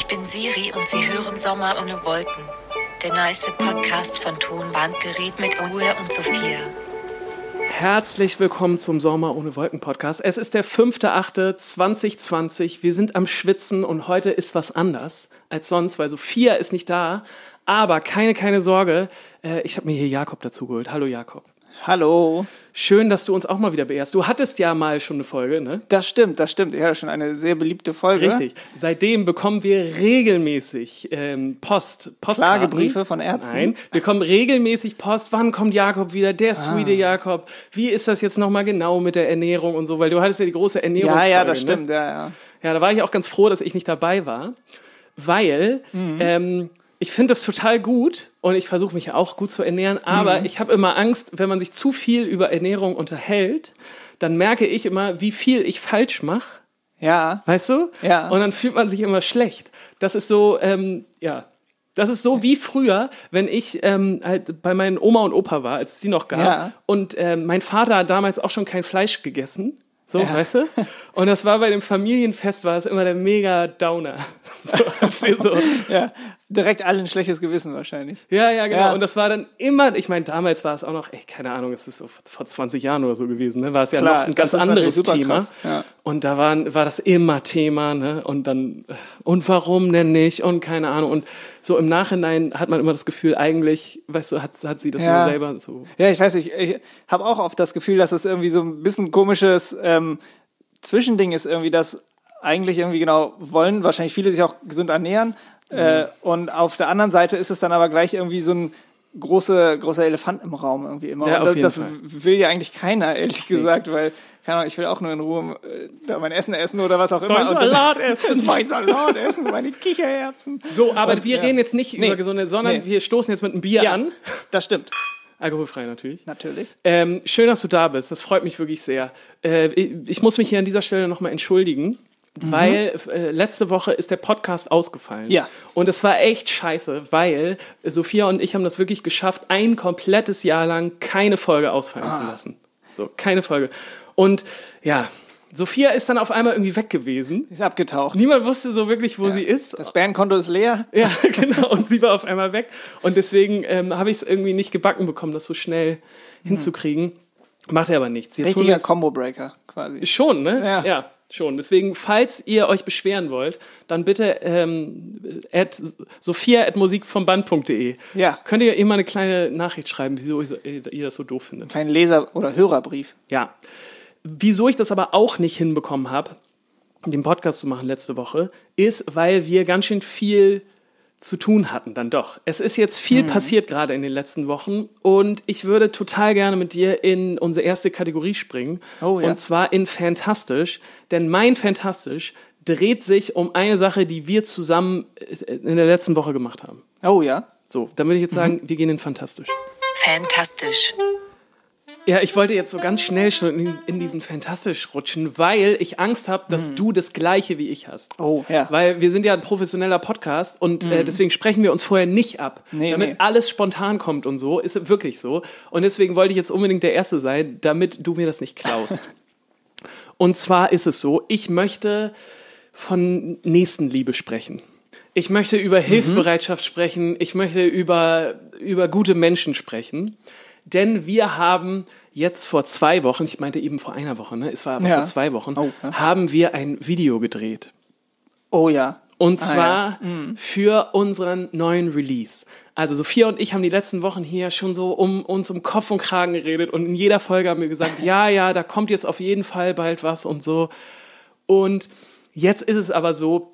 Ich bin Siri und Sie hören Sommer ohne Wolken. Der nice Podcast von Tonbandgerät mit Ole und Sophia. Herzlich willkommen zum Sommer ohne Wolken Podcast. Es ist der 5.8.2020. Wir sind am Schwitzen und heute ist was anders als sonst, weil Sophia ist nicht da. Aber keine, keine Sorge. äh, Ich habe mir hier Jakob dazu geholt. Hallo Jakob. Hallo. Schön, dass du uns auch mal wieder beehrst. Du hattest ja mal schon eine Folge, ne? Das stimmt, das stimmt. Ich hatte schon eine sehr beliebte Folge. Richtig. Seitdem bekommen wir regelmäßig ähm, Post, Postkarten. Klagebriefe von Ärzten. Nein, wir bekommen regelmäßig Post. Wann kommt Jakob wieder? Der Ah. sweete Jakob. Wie ist das jetzt nochmal genau mit der Ernährung und so? Weil du hattest ja die große Ernährungsfolge. Ja, ja, das ne? stimmt, ja, ja. Ja, da war ich auch ganz froh, dass ich nicht dabei war, weil Mhm. ähm, ich finde das total gut und ich versuche mich ja auch gut zu ernähren, aber Mhm. ich habe immer Angst, wenn man sich zu viel über Ernährung unterhält, dann merke ich immer, wie viel ich falsch mache. Ja, Weißt du? Ja. Und dann fühlt man sich immer schlecht. Das ist so, ähm, ja. Das ist so wie früher, wenn ich ähm, halt bei meinen Oma und Opa war, als es die noch gab. Ja. Und ähm, mein Vater hat damals auch schon kein Fleisch gegessen. So, weißt du? Und das war bei dem Familienfest, war es immer der mega Downer. So, ja. Direkt alle ein schlechtes Gewissen wahrscheinlich. ja, ja, genau. Ja. Und das war dann immer, ich meine, damals war es auch noch, ey, keine Ahnung, es ist so vor 20 Jahren oder so gewesen, ne? War es ja Klar, noch ein ganz anderes Thema. ja. Und da waren, war das immer Thema, ne? Und dann, äh, und warum denn nicht? Und keine Ahnung. Und so im Nachhinein hat man immer das Gefühl, eigentlich, weißt du, hat, hat sie das Ja. selber so. Ja, ich weiß nicht, ich habe auch oft das Gefühl, dass es irgendwie so ein bisschen komisches ähm, Zwischending ist, irgendwie, dass eigentlich irgendwie genau wollen, wahrscheinlich viele sich auch gesund ernähren. Äh, und auf der anderen Seite ist es dann aber gleich irgendwie so ein große, großer Elefant im Raum irgendwie immer. Ja, das, das will ja eigentlich keiner, ehrlich gesagt, weil, keine Ahnung, ich will auch nur in Ruhe äh, mein Essen essen oder was auch immer. Dann- Salat essen. mein Salat essen, meine Kichererbsen. So, aber Und, wir ja. reden jetzt nicht Nee. über gesunde, sondern Nee. wir stoßen jetzt mit einem Bier Ja, an. das stimmt. Alkoholfrei natürlich. Natürlich. Ähm, schön, dass du da bist. Das freut mich wirklich sehr. Äh, ich, muss mich hier an dieser Stelle nochmal entschuldigen, weil äh, letzte Woche ist der Podcast ausgefallen. Mhm. Ja. Und es war echt scheiße, weil Sophia und ich haben das wirklich geschafft, ein komplettes Jahr lang keine Folge ausfallen Ah. zu lassen. So, keine Folge. Und ja, Sophia ist dann auf einmal irgendwie weg gewesen. Ist abgetaucht. Niemand wusste so wirklich, wo sie ist. Das Bandkonto ist leer. Ja, genau. Und sie war auf einmal weg. Und deswegen ähm, habe ich es irgendwie nicht gebacken bekommen, das so schnell hinzukriegen. Macht er aber nichts. Jetzt Richtiger Combo-Breaker quasi. Schon, ne? Ja. ja, schon. Deswegen, falls ihr euch beschweren wollt, dann bitte ähm, at sophia.musik vom Band.de. Ja. Könnt ihr ihr mal eine kleine Nachricht schreiben, wieso ihr das so doof findet. Kein Leser- oder Hörerbrief. Ja. Wieso ich das aber auch nicht hinbekommen habe, den Podcast zu machen letzte Woche, ist, weil wir ganz schön viel zu tun hatten, dann doch. Es ist jetzt viel passiert gerade in den letzten Wochen und ich würde total gerne mit dir in unsere erste Kategorie springen. Oh, ja. Und zwar in Fantastisch, denn mein Fantastisch dreht sich um eine Sache, die wir zusammen äh, in der letzten Woche gemacht haben. Oh ja. So, dann würde ich jetzt sagen, wir gehen in Fantastisch. Fantastisch. Ja, ich wollte jetzt so ganz schnell schon in, in diesen Fantastisch rutschen, weil ich Angst habe, dass du das Gleiche wie ich hast. Mhm. Oh, ja. Mhm. Weil wir sind ja ein professioneller Podcast und äh, deswegen sprechen wir uns vorher nicht ab. Nee, damit nee. alles spontan kommt und so, ist wirklich so. Und deswegen wollte ich jetzt unbedingt der Erste sein, damit du mir das nicht klaust. und zwar ist es so, ich möchte von Nächstenliebe sprechen. Ich möchte Mhm. über Hilfsbereitschaft sprechen. Ich möchte über, über gute Menschen sprechen. Denn wir haben jetzt vor zwei Wochen, ich meinte eben vor einer Woche, ne? es war aber Ja. vor zwei Wochen, Oh, ja. haben wir ein Video gedreht. Oh ja. Und Ah, zwar ja. Mhm. für unseren neuen Release. Also Sophia und ich haben die letzten Wochen hier schon so um uns um Kopf und Kragen geredet und in jeder Folge haben wir gesagt, ja, ja, da kommt jetzt auf jeden Fall bald was und so. Und jetzt ist es aber so,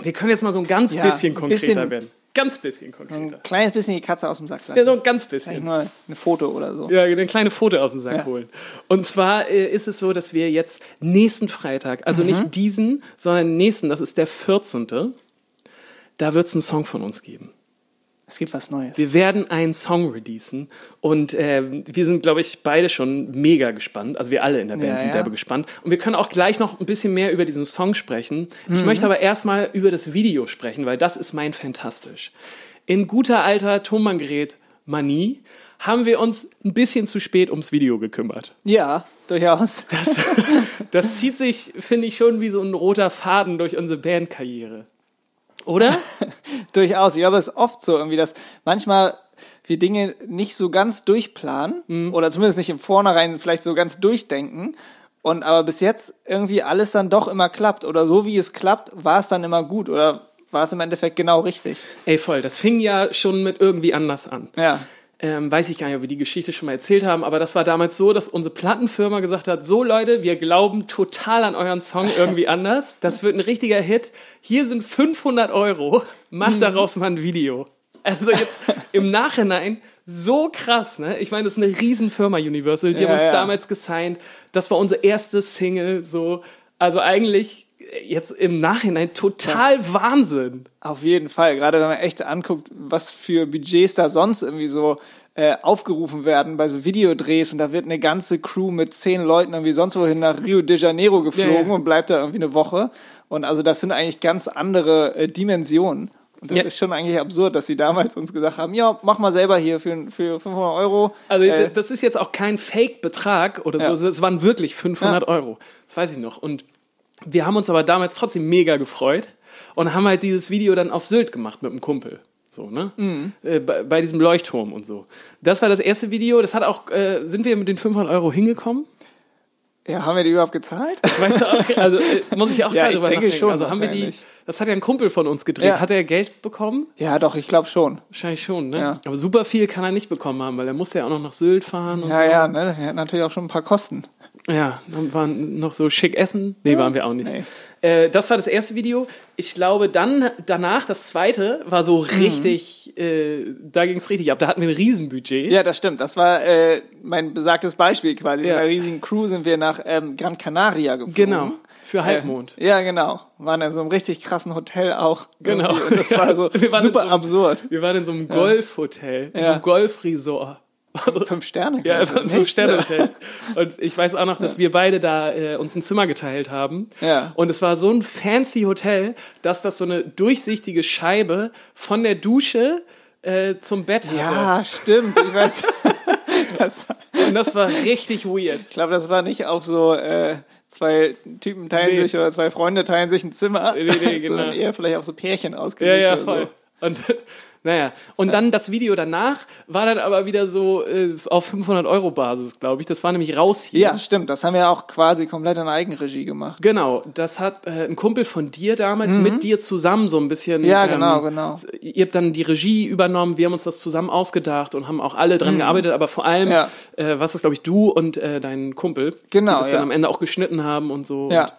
wir können jetzt mal so ein ganz bisschen konkreter bisschen- werden. Ganz bisschen Ein konkreter. kleines bisschen die Katze aus dem Sack Ja, lassen. so ein ganz Vielleicht bisschen. nur ein Foto oder so. Ja, eine kleine Foto aus dem Sack Ja. holen. Und zwar äh, ist es so, dass wir jetzt nächsten Freitag, also Mhm. nicht diesen, sondern nächsten, das ist der 14., da wird es einen Song von uns geben. Es gibt was Neues. Wir werden einen Song releasen und ähm, wir sind, glaube ich, beide schon mega gespannt. Also wir alle in der Band Ja, sind ja. derbe gespannt. Und wir können auch gleich noch ein bisschen mehr über diesen Song sprechen. Mhm. Ich möchte aber erstmal über das Video sprechen, weil das ist mein Fantastisch. In guter alter Tonbandgerät Manie haben wir uns ein bisschen zu spät ums Video gekümmert. Ja, durchaus. Das, das zieht sich, finde ich, schon wie so ein roter Faden durch unsere Bandkarriere. Oder? Durchaus. Ich glaube, es ist oft so irgendwie, dass manchmal wir Dinge nicht so ganz durchplanen Mhm. oder zumindest nicht im Vornherein vielleicht so ganz durchdenken. Und aber bis jetzt irgendwie alles dann doch immer klappt. Oder so wie es klappt, war es dann immer gut oder war es im Endeffekt genau richtig. Ey, voll. Das fing ja schon mit irgendwie anders an. Ja. Ähm, weiß ich gar nicht, ob wir die Geschichte schon mal erzählt haben, aber das war damals so, dass unsere Plattenfirma gesagt hat, so Leute, wir glauben total an euren Song irgendwie anders. Das wird ein richtiger Hit. Hier sind 500 Euro. Macht daraus mal ein Video. Also jetzt im Nachhinein so krass, ne? Ich meine, das ist eine Riesenfirma Universal. Die Ja, haben uns ja. damals gesigned. Das war unsere erste Single. So, also eigentlich jetzt im Nachhinein total Wahnsinn. Auf jeden Fall. Gerade wenn man echt anguckt, was für Budgets da sonst irgendwie so äh, aufgerufen werden bei so Videodrehs und da wird eine ganze Crew mit zehn Leuten irgendwie sonst wohin nach Rio de Janeiro geflogen Ja, ja. und bleibt da irgendwie eine Woche. Und also das sind eigentlich ganz andere äh, Dimensionen. Und das Ja. ist schon eigentlich absurd, dass sie damals uns gesagt haben, ja, mach mal selber hier für, für 500 Euro. Also äh, das ist jetzt auch kein Fake-Betrag oder Ja. so, es waren wirklich 500 Ja. Euro. Das weiß ich noch. Und wir haben uns aber damals trotzdem mega gefreut und haben halt dieses Video dann auf Sylt gemacht mit einem Kumpel. So, ne? Mhm. Äh, bei, bei diesem Leuchtturm und so. Das war das erste Video. Das hat auch, äh, sind wir mit den 500 Euro hingekommen? ja, haben wir die überhaupt gezahlt? Weißt du, auch, also äh, muss ich auch Ja, gerade ich drüber denke nachdenken. schon, also haben wir die, das hat ja ein Kumpel von uns gedreht. Ja. Hat er Geld bekommen? ja, doch, ich glaube schon. Wahrscheinlich schon, ne? Ja. Aber super viel kann er nicht bekommen haben, weil er musste ja auch noch nach Sylt fahren Ja, ja, ne? Er hat natürlich auch schon ein paar Kosten. Ja, dann waren noch so schick essen. Nee, waren wir auch nicht. Nee. Äh, das war das erste Video. Ich glaube, dann danach, das zweite, war so Mhm. richtig, äh, da ging es richtig ab. Da hatten wir ein Riesenbudget. Ja, das stimmt. Das war äh, mein besagtes Beispiel quasi. Ja. Mit einer riesigen Crew sind wir nach ähm, Gran Canaria geflogen. Genau, für Halbmond. Äh, ja, genau. Waren in so einem richtig krassen Hotel auch. Genau. Und das war so Wir waren in super so absurd. Wir waren in so einem Golfhotel, in so einem Golfresort. Fünf Sterne. Ja, ein Nicht? Fünf-Sterne-Hotel. Und ich weiß auch noch, dass wir beide da äh, uns ein Zimmer geteilt haben. Ja. Und es war so ein fancy Hotel, dass das so eine durchsichtige Scheibe von der Dusche äh, zum Bett hatte. Ja, stimmt. Ich weiß. das, Und das war richtig weird. ich glaube, das war nicht auf so äh, zwei Typen teilen Nee. sich oder zwei Freunde teilen sich ein Zimmer, Nee, nee, genau. sondern eher vielleicht auf so Pärchen Ja, ausgelegt. ja, oder voll. So. Und naja, und dann das Video danach war dann aber wieder so äh, auf 500 Euro Basis, glaube ich. Das war nämlich raus hier. Ja, stimmt. Das haben wir auch quasi komplett in Eigenregie gemacht. Genau, das hat äh, ein Kumpel von dir damals mit dir zusammen so ein bisschen. Mhm. Ja, genau, genau. Ihr habt dann die Regie übernommen, wir haben uns das zusammen ausgedacht und haben auch alle dran gearbeitet, aber vor allem, Mhm. Ja. äh, was ist, glaube ich, du und äh, dein Kumpel, Genau, die das ja. dann am Ende auch geschnitten haben und so. Ja. Und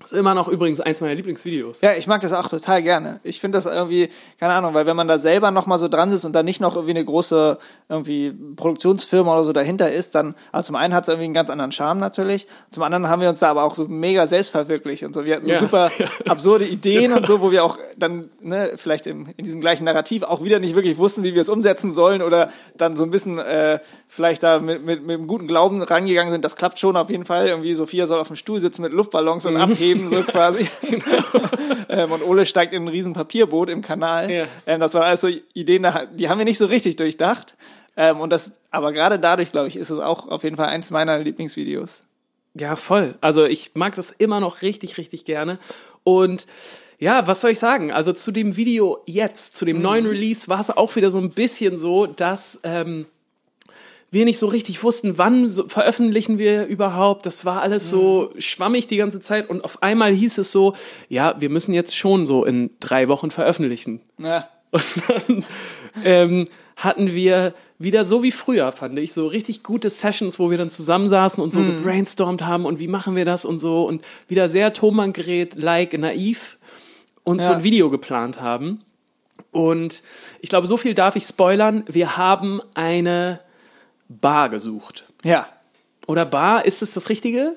das ist immer noch übrigens eins meiner Lieblingsvideos. Ja, ich mag das auch total gerne. Ich finde das irgendwie, keine Ahnung, weil wenn man da selber noch mal so dran sitzt und da nicht noch irgendwie eine große irgendwie Produktionsfirma oder so dahinter ist, dann, also zum einen hat es irgendwie einen ganz anderen Charme natürlich, zum anderen haben wir uns da aber auch so mega selbstverwirklicht und so. Wir hatten so Ja. super absurde Ideen und so, wo wir auch dann, ne, vielleicht im, in diesem gleichen Narrativ auch wieder nicht wirklich wussten, wie wir es umsetzen sollen oder dann so ein bisschen äh, vielleicht da mit, mit, mit einem guten Glauben rangegangen sind. Das klappt schon auf jeden Fall. Irgendwie Sophia soll auf dem Stuhl sitzen mit Luftballons Mhm. und abheben, so quasi. ähm, und Ole steigt in ein riesen Papierboot im Kanal. Ja. Ähm, das waren alles so Ideen, die haben wir nicht so richtig durchdacht. Ähm, und das, aber gerade dadurch, glaube ich, ist es auch auf jeden Fall eins meiner Lieblingsvideos. Ja, voll. Also ich mag das immer noch richtig, richtig gerne. Und ja, was soll ich sagen? Also zu dem Video jetzt, zu dem neuen Release, war es auch wieder so ein bisschen so, dass ähm, wir nicht so richtig wussten, wann so, veröffentlichen wir überhaupt. Das war alles so schwammig die ganze Zeit. Und auf einmal hieß es so, ja, wir müssen jetzt schon so in drei Wochen veröffentlichen. Ja. Und dann ähm, hatten wir wieder so wie früher, fand ich, so richtig gute Sessions, wo wir dann zusammensaßen und so gebrainstormt haben und wie machen wir das und so und wieder sehr Tonbandgerät-like, naiv uns so Ja. ein Video geplant haben. Und ich glaube, so viel darf ich spoilern. Wir haben eine Bar gesucht. Ja. Oder Bar, ist es das Richtige?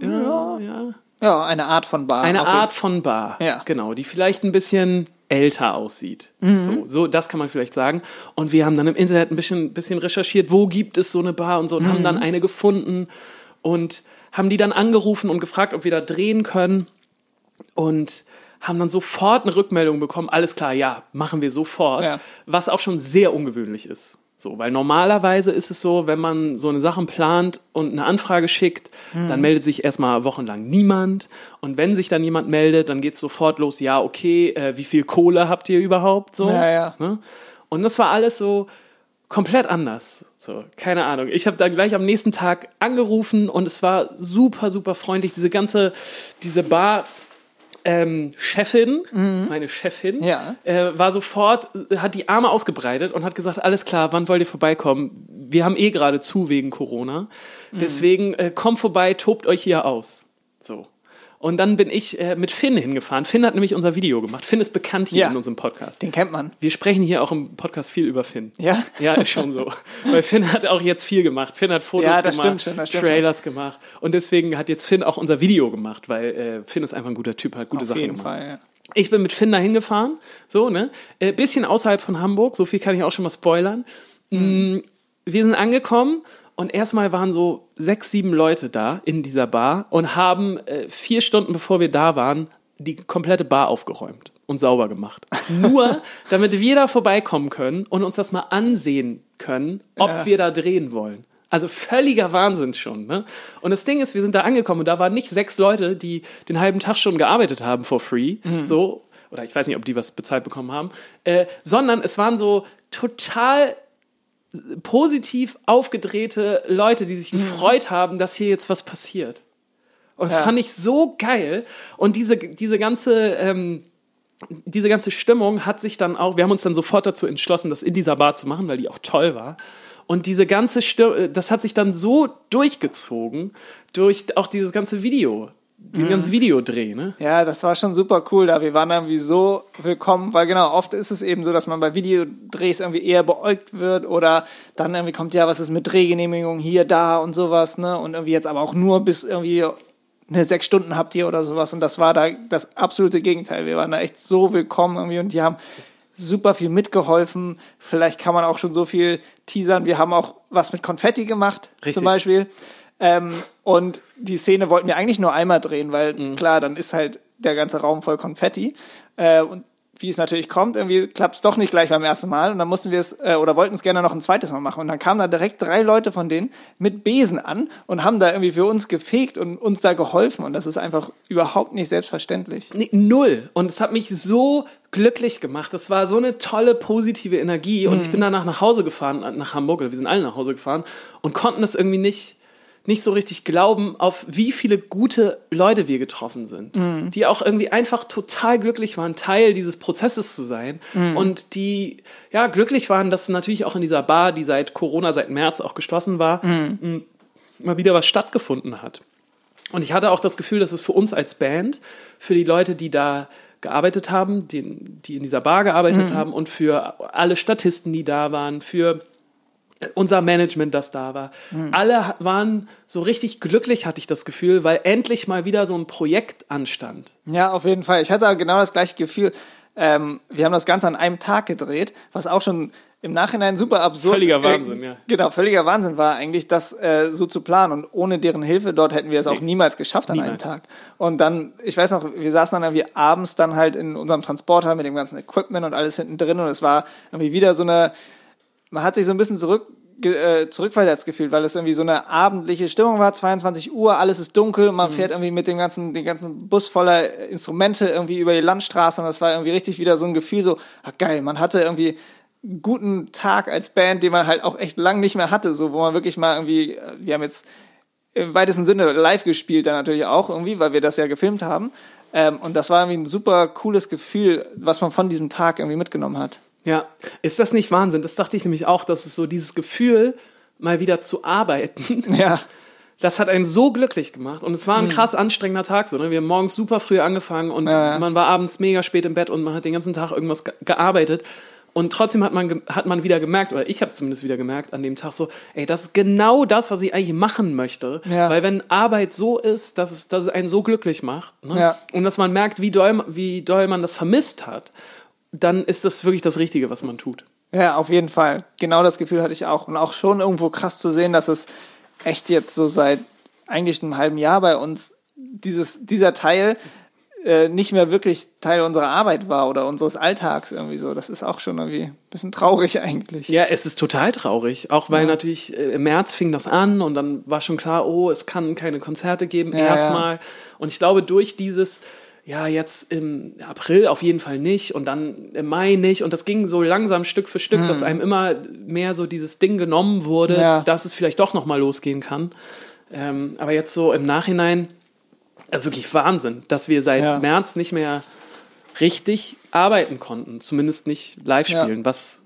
Ja, ja. Ja, eine Art von Bar. Eine Art von Bar. Ja. Genau, die vielleicht ein bisschen älter aussieht. So, so, das kann man vielleicht sagen. Und wir haben dann im Internet ein bisschen, bisschen recherchiert, wo gibt es so eine Bar und so und haben dann eine gefunden und haben die dann angerufen und gefragt, ob wir da drehen können und haben dann sofort eine Rückmeldung bekommen, alles klar, ja, machen wir sofort, Ja. was auch schon sehr ungewöhnlich ist. So, weil normalerweise ist es so, wenn man so eine Sachen plant und eine Anfrage schickt, dann meldet sich erstmal wochenlang niemand. Und wenn sich dann jemand meldet, dann geht es sofort los, ja, okay, äh, wie viel Kohle habt ihr überhaupt? So, Ja, ja. Ne? Und das war alles so komplett anders. So, keine Ahnung. Ich habe dann gleich am nächsten Tag angerufen und es war super, super freundlich. Diese ganze, diese Bar. Ähm, Chefin, meine Chefin, Mhm. Ja. äh, war sofort, hat die Arme ausgebreitet und hat gesagt, alles klar, wann wollt ihr vorbeikommen? Wir haben eh gerade zu wegen Corona. Mhm. Deswegen äh, kommt vorbei, tobt euch hier aus. So. Und dann bin ich äh, mit Finn hingefahren. Finn hat nämlich unser Video gemacht. Finn ist bekannt hier Ja. in unserem Podcast. Den kennt man. Wir sprechen hier auch im Podcast viel über Finn. Ja? Ja, ist schon so. Weil Finn hat auch jetzt viel gemacht. Finn hat Fotos Ja, das gemacht, stimmt schon, das stimmt Trailers gemacht. Und deswegen hat jetzt Finn auch unser Video gemacht, weil äh, Finn ist einfach ein guter Typ, hat gute Auf Sachen jeden gemacht. Fall, ja. Ich bin mit Finn da hingefahren, so, ne? Äh, bisschen außerhalb von Hamburg, so viel kann ich auch schon mal spoilern. Mm, Wir sind angekommen und erstmal waren so sechs, sieben Leute da in dieser Bar und haben äh, vier Stunden bevor wir da waren, die komplette Bar aufgeräumt und sauber gemacht. Nur, damit wir da vorbeikommen können und uns das mal ansehen können, ob Ja. wir da drehen wollen. Also völliger Wahnsinn schon. Ne? Und das Ding ist, wir sind da angekommen und da waren nicht sechs Leute, die den halben Tag schon gearbeitet haben for free, so oder ich weiß nicht, ob die was bezahlt bekommen haben, äh, sondern es waren so total positiv aufgedrehte Leute, die sich gefreut haben, dass hier jetzt was passiert. Und das Ja. fand ich so geil. Und diese, diese ganze, ähm, diese ganze Stimmung hat sich dann auch, wir haben uns dann sofort dazu entschlossen, das in dieser Bar zu machen, weil die auch toll war. Und diese ganze Stimmung, das hat sich dann so durchgezogen, durch auch dieses ganze Video, den ganzen Videodreh, ne? Ja, das war schon super cool da. Wir waren irgendwie so willkommen, weil genau, oft ist es eben so, dass man bei Videodrehs irgendwie eher beäugt wird oder dann irgendwie kommt, ja, was ist mit Drehgenehmigung hier, da und sowas, ne? Und irgendwie jetzt aber auch nur bis irgendwie eine sechs Stunden habt ihr oder sowas. Und das war da das absolute Gegenteil. Wir waren da echt so willkommen irgendwie und die haben super viel mitgeholfen. Vielleicht kann man auch schon so viel teasern. Wir haben auch was mit Konfetti gemacht, Richtig. zum Beispiel. Ähm, und die Szene wollten wir eigentlich nur einmal drehen, weil klar, dann ist halt der ganze Raum voll Konfetti. Äh, und wie es natürlich kommt, irgendwie klappt es doch nicht gleich beim ersten Mal. Und dann mussten wir es, äh, oder wollten es gerne noch ein zweites Mal machen. Und dann kamen da direkt drei Leute von denen mit Besen an und haben da irgendwie für uns gefegt und uns da geholfen. Und das ist einfach überhaupt nicht selbstverständlich. Nee, null. Und es hat mich so glücklich gemacht. Das war so eine tolle, positive Energie. Und ich bin danach nach Hause gefahren, nach Hamburg, oder wir sind alle nach Hause gefahren und konnten das irgendwie nicht, nicht so richtig glauben, auf wie viele gute Leute wir getroffen sind. Die auch irgendwie einfach total glücklich waren, Teil dieses Prozesses zu sein. Und die, ja, glücklich waren, dass natürlich auch in dieser Bar, die seit Corona, seit März auch geschlossen war, m, mal wieder was stattgefunden hat. Und ich hatte auch das Gefühl, dass es für uns als Band, für die Leute, die da gearbeitet haben, die, die in dieser Bar gearbeitet haben und für alle Statisten, die da waren, für unser Management, das da war. Alle ha- waren so richtig glücklich, hatte ich das Gefühl, weil endlich mal wieder so ein Projekt anstand. Ja, auf jeden Fall. Ich hatte genau das gleiche Gefühl. Ähm, wir haben das Ganze an einem Tag gedreht, was auch schon im Nachhinein super absurd Völliger Wahnsinn, ja. Genau, völliger Wahnsinn war eigentlich, das äh, so zu planen. Und ohne deren Hilfe dort hätten wir es auch niemals geschafft an einem Niemals. Tag. Und dann, ich weiß noch, wir saßen dann irgendwie abends dann halt in unserem Transporter mit dem ganzen Equipment und alles hinten drin. Und es war irgendwie wieder so eine, man hat sich so ein bisschen zurück äh, zurückversetzt gefühlt, weil es irgendwie so eine abendliche Stimmung war, 22 Uhr, alles ist dunkel, man fährt irgendwie mit dem ganzen, den ganzen Bus voller Instrumente irgendwie über die Landstraße und das war irgendwie richtig wieder so ein Gefühl so, ach geil, man hatte irgendwie einen guten Tag als Band, den man halt auch echt lang nicht mehr hatte, so wo man wirklich mal irgendwie, äh, wir haben jetzt im weitesten Sinne live gespielt dann natürlich auch irgendwie, weil wir das ja gefilmt haben. Ähm, und das war irgendwie ein super cooles Gefühl, was man von diesem Tag irgendwie mitgenommen hat. Ja, ist das nicht Wahnsinn? Das dachte ich nämlich auch, dass es so dieses Gefühl, mal wieder zu arbeiten, Ja. das hat einen so glücklich gemacht. Und es war ein krass anstrengender Tag. So, ne? Wir haben morgens super früh angefangen und Ja. man war abends mega spät im Bett und man hat den ganzen Tag irgendwas ge gearbeitet. Und trotzdem hat man, hat man wieder gemerkt, oder ich habe zumindest wieder gemerkt an dem Tag so, ey, das ist genau das, was ich eigentlich machen möchte. Ja. Weil wenn Arbeit so ist, dass es, dass es einen so glücklich macht ne? Ja. und dass man merkt, wie doll, wie doll man das vermisst hat, dann ist das wirklich das Richtige, was man tut. Ja, auf jeden Fall. Genau das Gefühl hatte ich auch. Und auch schon irgendwo krass zu sehen, dass es echt jetzt so seit eigentlich einem halben Jahr bei uns dieses, dieser Teil äh, nicht mehr wirklich Teil unserer Arbeit war oder unseres Alltags irgendwie so. Das ist auch schon irgendwie ein bisschen traurig eigentlich. Ja, es ist total traurig. Auch weil natürlich äh, im März fing das an und dann war schon klar, oh, es kann keine Konzerte geben, Ja, erstmal. Und ich glaube, durch dieses, ja, jetzt im April auf jeden Fall nicht und dann im Mai nicht. Und das ging so langsam Stück für Stück, dass einem immer mehr so dieses Ding genommen wurde, Hm. Ja. dass es vielleicht doch nochmal losgehen kann. Ähm, aber jetzt so im Nachhinein, also wirklich Wahnsinn, dass wir seit Ja. März nicht mehr richtig arbeiten konnten, zumindest nicht live Ja. spielen, was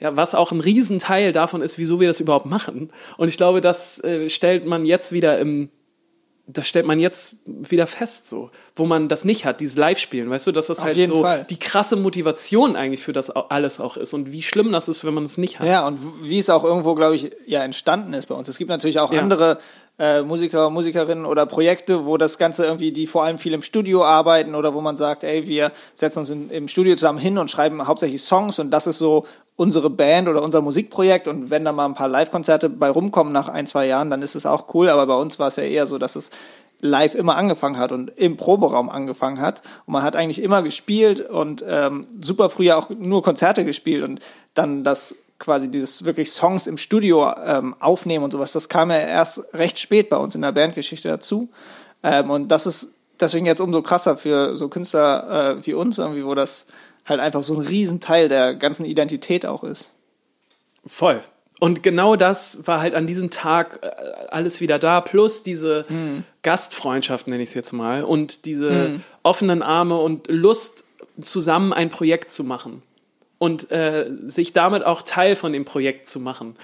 ja, was auch ein Riesenteil davon ist, wieso wir das überhaupt machen. Und ich glaube, das äh, stellt man jetzt wieder im, das stellt man jetzt wieder fest, so, wo man das nicht hat, dieses Live-Spielen, weißt du, dass das Auf halt so Fall. die krasse Motivation eigentlich für das alles auch ist und wie schlimm das ist, wenn man es nicht hat. Ja, und wie es auch irgendwo, glaube ich, ja entstanden ist bei uns. Es gibt natürlich auch Ja. andere äh, Musiker, Musikerinnen oder Projekte, wo das Ganze irgendwie, die vor allem viel im Studio arbeiten oder wo man sagt, ey, wir setzen uns in, im Studio zusammen hin und schreiben hauptsächlich Songs und das ist so unsere Band oder unser Musikprojekt und wenn da mal ein paar Live-Konzerte bei rumkommen nach ein, zwei Jahren, dann ist es auch cool, aber bei uns war es ja eher so, dass es live immer angefangen hat und im Proberaum angefangen hat. Und man hat eigentlich immer gespielt und ähm, super früher auch nur Konzerte gespielt und dann das quasi dieses wirklich Songs im Studio ähm, aufnehmen und sowas, das kam ja erst recht spät bei uns in der Bandgeschichte dazu. Ähm, und das ist deswegen jetzt umso krasser für so Künstler äh, wie uns, irgendwie, wo das halt einfach so ein Riesenteil der ganzen Identität auch ist. Voll. Und genau das war halt an diesem Tag äh, alles wieder da, plus diese Mhm. Gastfreundschaft, nenne ich es jetzt mal, und diese offenen Arme und Lust, zusammen ein Projekt zu machen. Und äh, sich damit auch Teil von dem Projekt zu machen.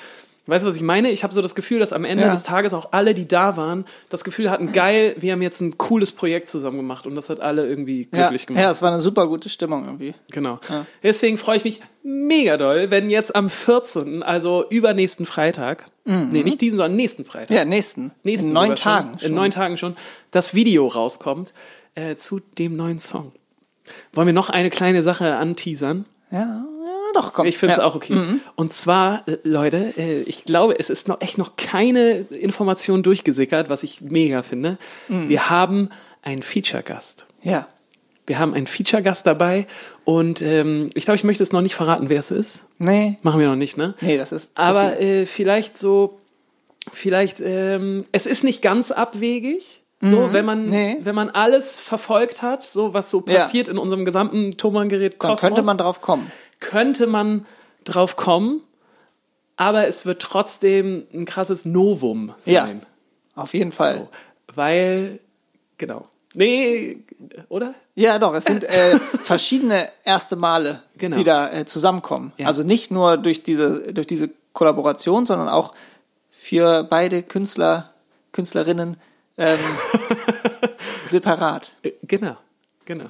Weißt du, was ich meine? Ich habe so das Gefühl, dass am Ende Ja. des Tages auch alle, die da waren, das Gefühl hatten, geil, wir haben jetzt ein cooles Projekt zusammen gemacht und das hat alle irgendwie Ja, glücklich gemacht. ja, es war eine super gute Stimmung irgendwie. Genau. Deswegen freue ich mich mega doll, wenn jetzt am 14., also übernächsten Freitag, nee, nicht diesen, sondern nächsten Freitag, Mhm. Ja, nächsten. nächsten in neun sogar schon, Tagen. in schon. neun Tagen schon, das Video rauskommt äh, zu dem neuen Song. Wollen wir noch eine kleine Sache anteasern? Ja, ja, doch, komm. Ich finde es ja. Mhm. auch okay. Und zwar, äh, Leute, äh, ich glaube, es ist noch echt noch keine Information durchgesickert, was ich mega finde. Mhm. Wir haben einen Feature-Gast. Ja. Wir haben einen Feature-Gast dabei und ähm, ich glaube, ich möchte es noch nicht verraten, wer es ist. Nee. Machen wir noch nicht, ne? Nee, das ist Aber äh, vielleicht so, vielleicht, ähm, es ist nicht ganz abwegig. So, wenn man, Mhm. Nee. wenn man alles verfolgt hat, so was so Ja. passiert in unserem gesamten Thomann-Gerät Dann Kosmos, könnte man drauf kommen. könnte man drauf kommen, aber es wird trotzdem ein krasses Novum Ja. sein. Auf jeden Fall. Weil, genau. Nee, oder? Ja, doch, es sind äh, verschiedene erste Male, Genau. die da äh, zusammenkommen. Ja. Also nicht nur durch diese, durch diese Kollaboration, sondern auch für beide Künstler, Künstlerinnen ähm, separat. Äh, Genau, genau.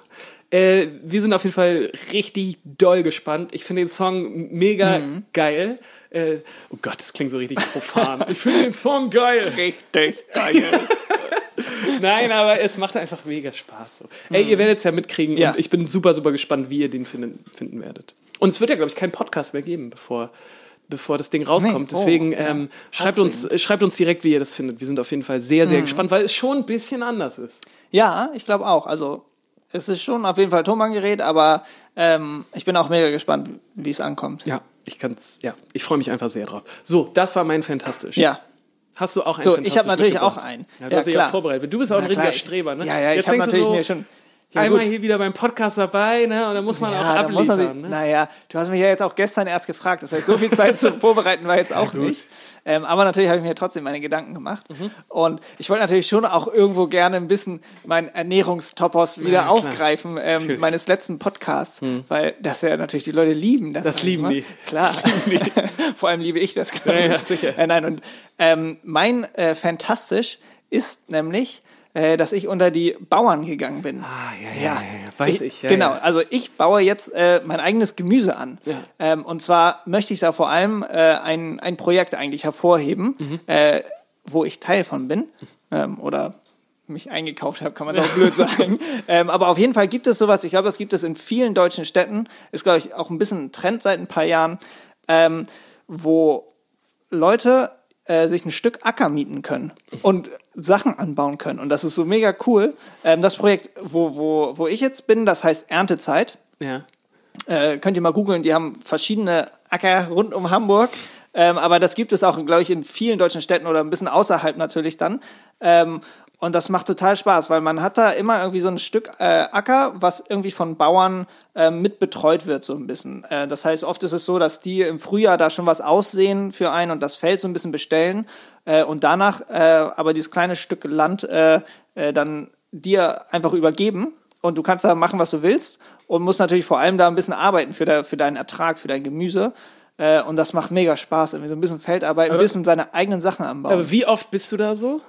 Äh, wir sind auf jeden Fall richtig doll gespannt. Ich finde den Song mega Mhm. geil. Äh, oh Gott, das klingt so richtig profan. ich finde den Song geil. Richtig geil. Nein, aber es macht einfach mega Spaß. So. Ey, ihr werdet es ja mitkriegen Ja. und ich bin super, super gespannt, wie ihr den finden, finden werdet. Und es wird ja, glaube ich, keinen Podcast mehr geben, bevor, bevor das Ding rauskommt. Nee. Oh, Deswegen ja. ähm, schreibt, uns, schreibt uns direkt, wie ihr das findet. Wir sind auf jeden Fall sehr, Mhm. sehr gespannt, weil es schon ein bisschen anders ist. Ja, ich glaube auch. Also es ist schon auf jeden Fall Tonbandgerät, aber ähm, ich bin auch mega gespannt, wie es ankommt. Ja, ich kann's, ja, ich freue mich einfach sehr drauf. So, das war mein Fantastisch. Ja. Hast du auch einen So, ich habe natürlich auch einen. Ja, du hast dich ja vorbereitet. Du bist auch ein Na richtiger klar. Streber, ne? Ja, ja, ich Jetzt habe denkst du natürlich so, mir schon. Ja, einmal gut. hier wieder beim Podcast dabei, ne? Und da muss man auch Ja, da muss man abliefern, ne? Naja, du hast mich ja jetzt auch gestern erst gefragt. Das heißt, so viel Zeit zum Vorbereiten war jetzt auch gut. nicht. Ähm, aber natürlich habe ich mir trotzdem meine Gedanken gemacht. Mhm. Und ich wollte natürlich schon auch irgendwo gerne ein bisschen meinen Ernährungstopos wieder Ja, aufgreifen, ähm. Hm. meines letzten Podcasts, weil das ja natürlich die Leute lieben. Das, Das lieben die. Klar. Vor allem liebe ich das. Ja, ja, ich. sicher. Äh, nein, und ähm, mein äh, Fantastisch ist nämlich, äh, dass ich unter die Bauern gegangen bin. Ah, ja, ja, ja, ja. Weiß ich, ja, genau, also ich baue jetzt äh, mein eigenes Gemüse an. Ähm, und zwar möchte ich da vor allem äh, ein, ein Projekt eigentlich hervorheben, Mhm. äh, wo ich Teil von bin. Ähm, oder mich eingekauft habe, kann man auch blöd sagen. Ähm, aber auf jeden Fall gibt es sowas, ich glaube, das gibt es in vielen deutschen Städten, ist, glaube ich, auch ein bisschen ein Trend seit ein paar Jahren, ähm, wo Leute äh, sich ein Stück Acker mieten können und Sachen anbauen können. Und das ist so mega cool. Ähm, das Projekt, wo, wo, wo ich jetzt bin, das heißt Erntezeit. Ja. Äh, könnt ihr mal googeln, die haben verschiedene Acker rund um Hamburg. Ähm, aber das gibt es auch, glaube ich, in vielen deutschen Städten oder ein bisschen außerhalb natürlich dann. Ähm, und das macht total Spaß, weil man hat da immer irgendwie so ein Stück äh, Acker, was irgendwie von Bauern äh, mit betreut wird, so ein bisschen. Äh, das heißt, oft ist es so, dass die im Frühjahr da schon was aussehen für einen und das Feld so ein bisschen bestellen äh, und danach äh, aber dieses kleine Stück Land äh, äh, dann dir einfach übergeben und du kannst da machen, was du willst und musst natürlich vor allem da ein bisschen arbeiten für, der, für deinen Ertrag, für dein Gemüse. Äh, und das macht mega Spaß, irgendwie so ein bisschen Feldarbeit, ein bisschen seine eigenen Sachen anbauen. Aber wie oft bist du da so?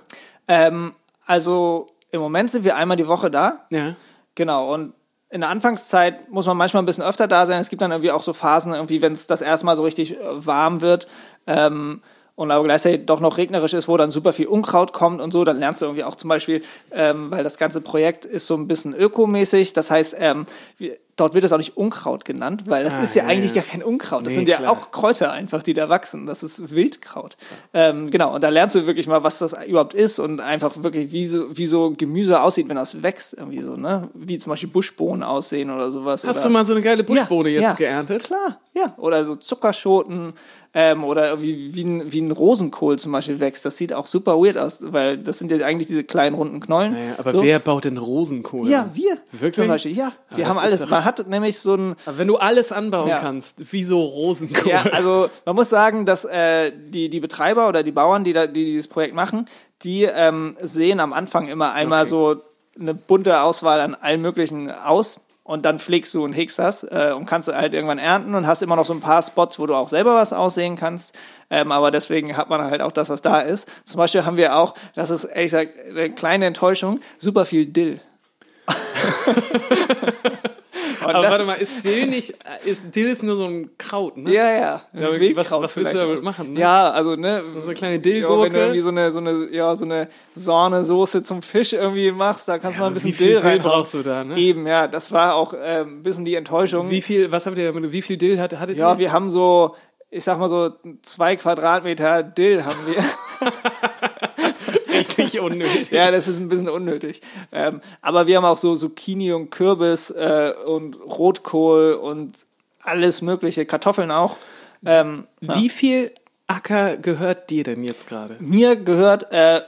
Ähm, also im Moment sind wir einmal die Woche da. Ja. Genau. Und in der Anfangszeit muss man manchmal ein bisschen öfter da sein. Es gibt dann irgendwie auch so Phasen, irgendwie, wenn es das erste Mal so richtig äh, warm wird. Ähm, und aber gleichzeitig doch noch regnerisch ist, wo dann super viel Unkraut kommt und so, dann lernst du irgendwie auch zum Beispiel, ähm, weil das ganze Projekt ist so ein bisschen ökomäßig, das heißt, ähm, wir, dort wird es auch nicht Unkraut genannt, weil das Ah, ist ja, ja, eigentlich ja. gar kein Unkraut, das Nee, sind ja klar. auch Kräuter einfach, die da wachsen, das ist Wildkraut. Ähm, genau, und da lernst du wirklich mal, was das überhaupt ist und einfach wirklich, wie so, wie so Gemüse aussieht, wenn das wächst, irgendwie so, ne? Wie zum Beispiel Buschbohnen aussehen oder sowas. Hast oder du mal so eine geile Buschbohne jetzt ja, geerntet? Klar, ja. Oder so Zuckerschoten ähm, oder irgendwie wie ein, wie ein Rosenkohl zum Beispiel wächst. Das sieht auch super weird aus, weil das sind ja eigentlich diese kleinen runden Knollen. Naja, aber so. wer baut denn Rosenkohl? Ja, wir. Wirklich? Zum Beispiel, ja. Aber Wir das haben ist alles. Man hat nämlich so ein, wenn du alles anbauen Ja. kannst, wieso Rosenkohl? ja, also man muss sagen, dass äh, die, die Betreiber oder die Bauern, die, da, die dieses Projekt machen, die ähm, sehen am Anfang immer einmal Okay. so eine bunte Auswahl an allen möglichen aus und dann pflegst du und hegst das äh, und kannst halt irgendwann ernten und hast immer noch so ein paar Spots, wo du auch selber was aussehen kannst. Ähm, aber deswegen hat man halt auch das, was da ist. Zum Beispiel haben wir auch, das ist ehrlich gesagt eine kleine Enttäuschung, super viel Dill. Aber warte mal, ist Dill nicht, äh, ist, Dill ist nur so ein Kraut, ne? Ja, ja. Ja, was- was willst du damit machen, ne? Ja, also, ne. So eine kleine Ja, wenn du Dillgurke. irgendwie so eine, so eine, ja, so eine Sahnesoße zum Fisch irgendwie machst, da kannst du mal ein bisschen wie viel Dill Dill reinhauen. brauchst du da, ne? Eben, ja, das war auch äh, ein bisschen die Enttäuschung. Wie viel, was habt ihr, wie viel Dill hattet, hattet ja, ihr? wir haben so, ich sag mal so zwei Quadratmeter Dill haben wir. unnötig. ja, das ist ein bisschen unnötig. Ähm, aber wir haben auch so Zucchini und Kürbis äh, und Rotkohl und alles mögliche, Kartoffeln auch. Ähm, ja. Wie viel Acker gehört dir denn jetzt gerade? Mir gehört äh,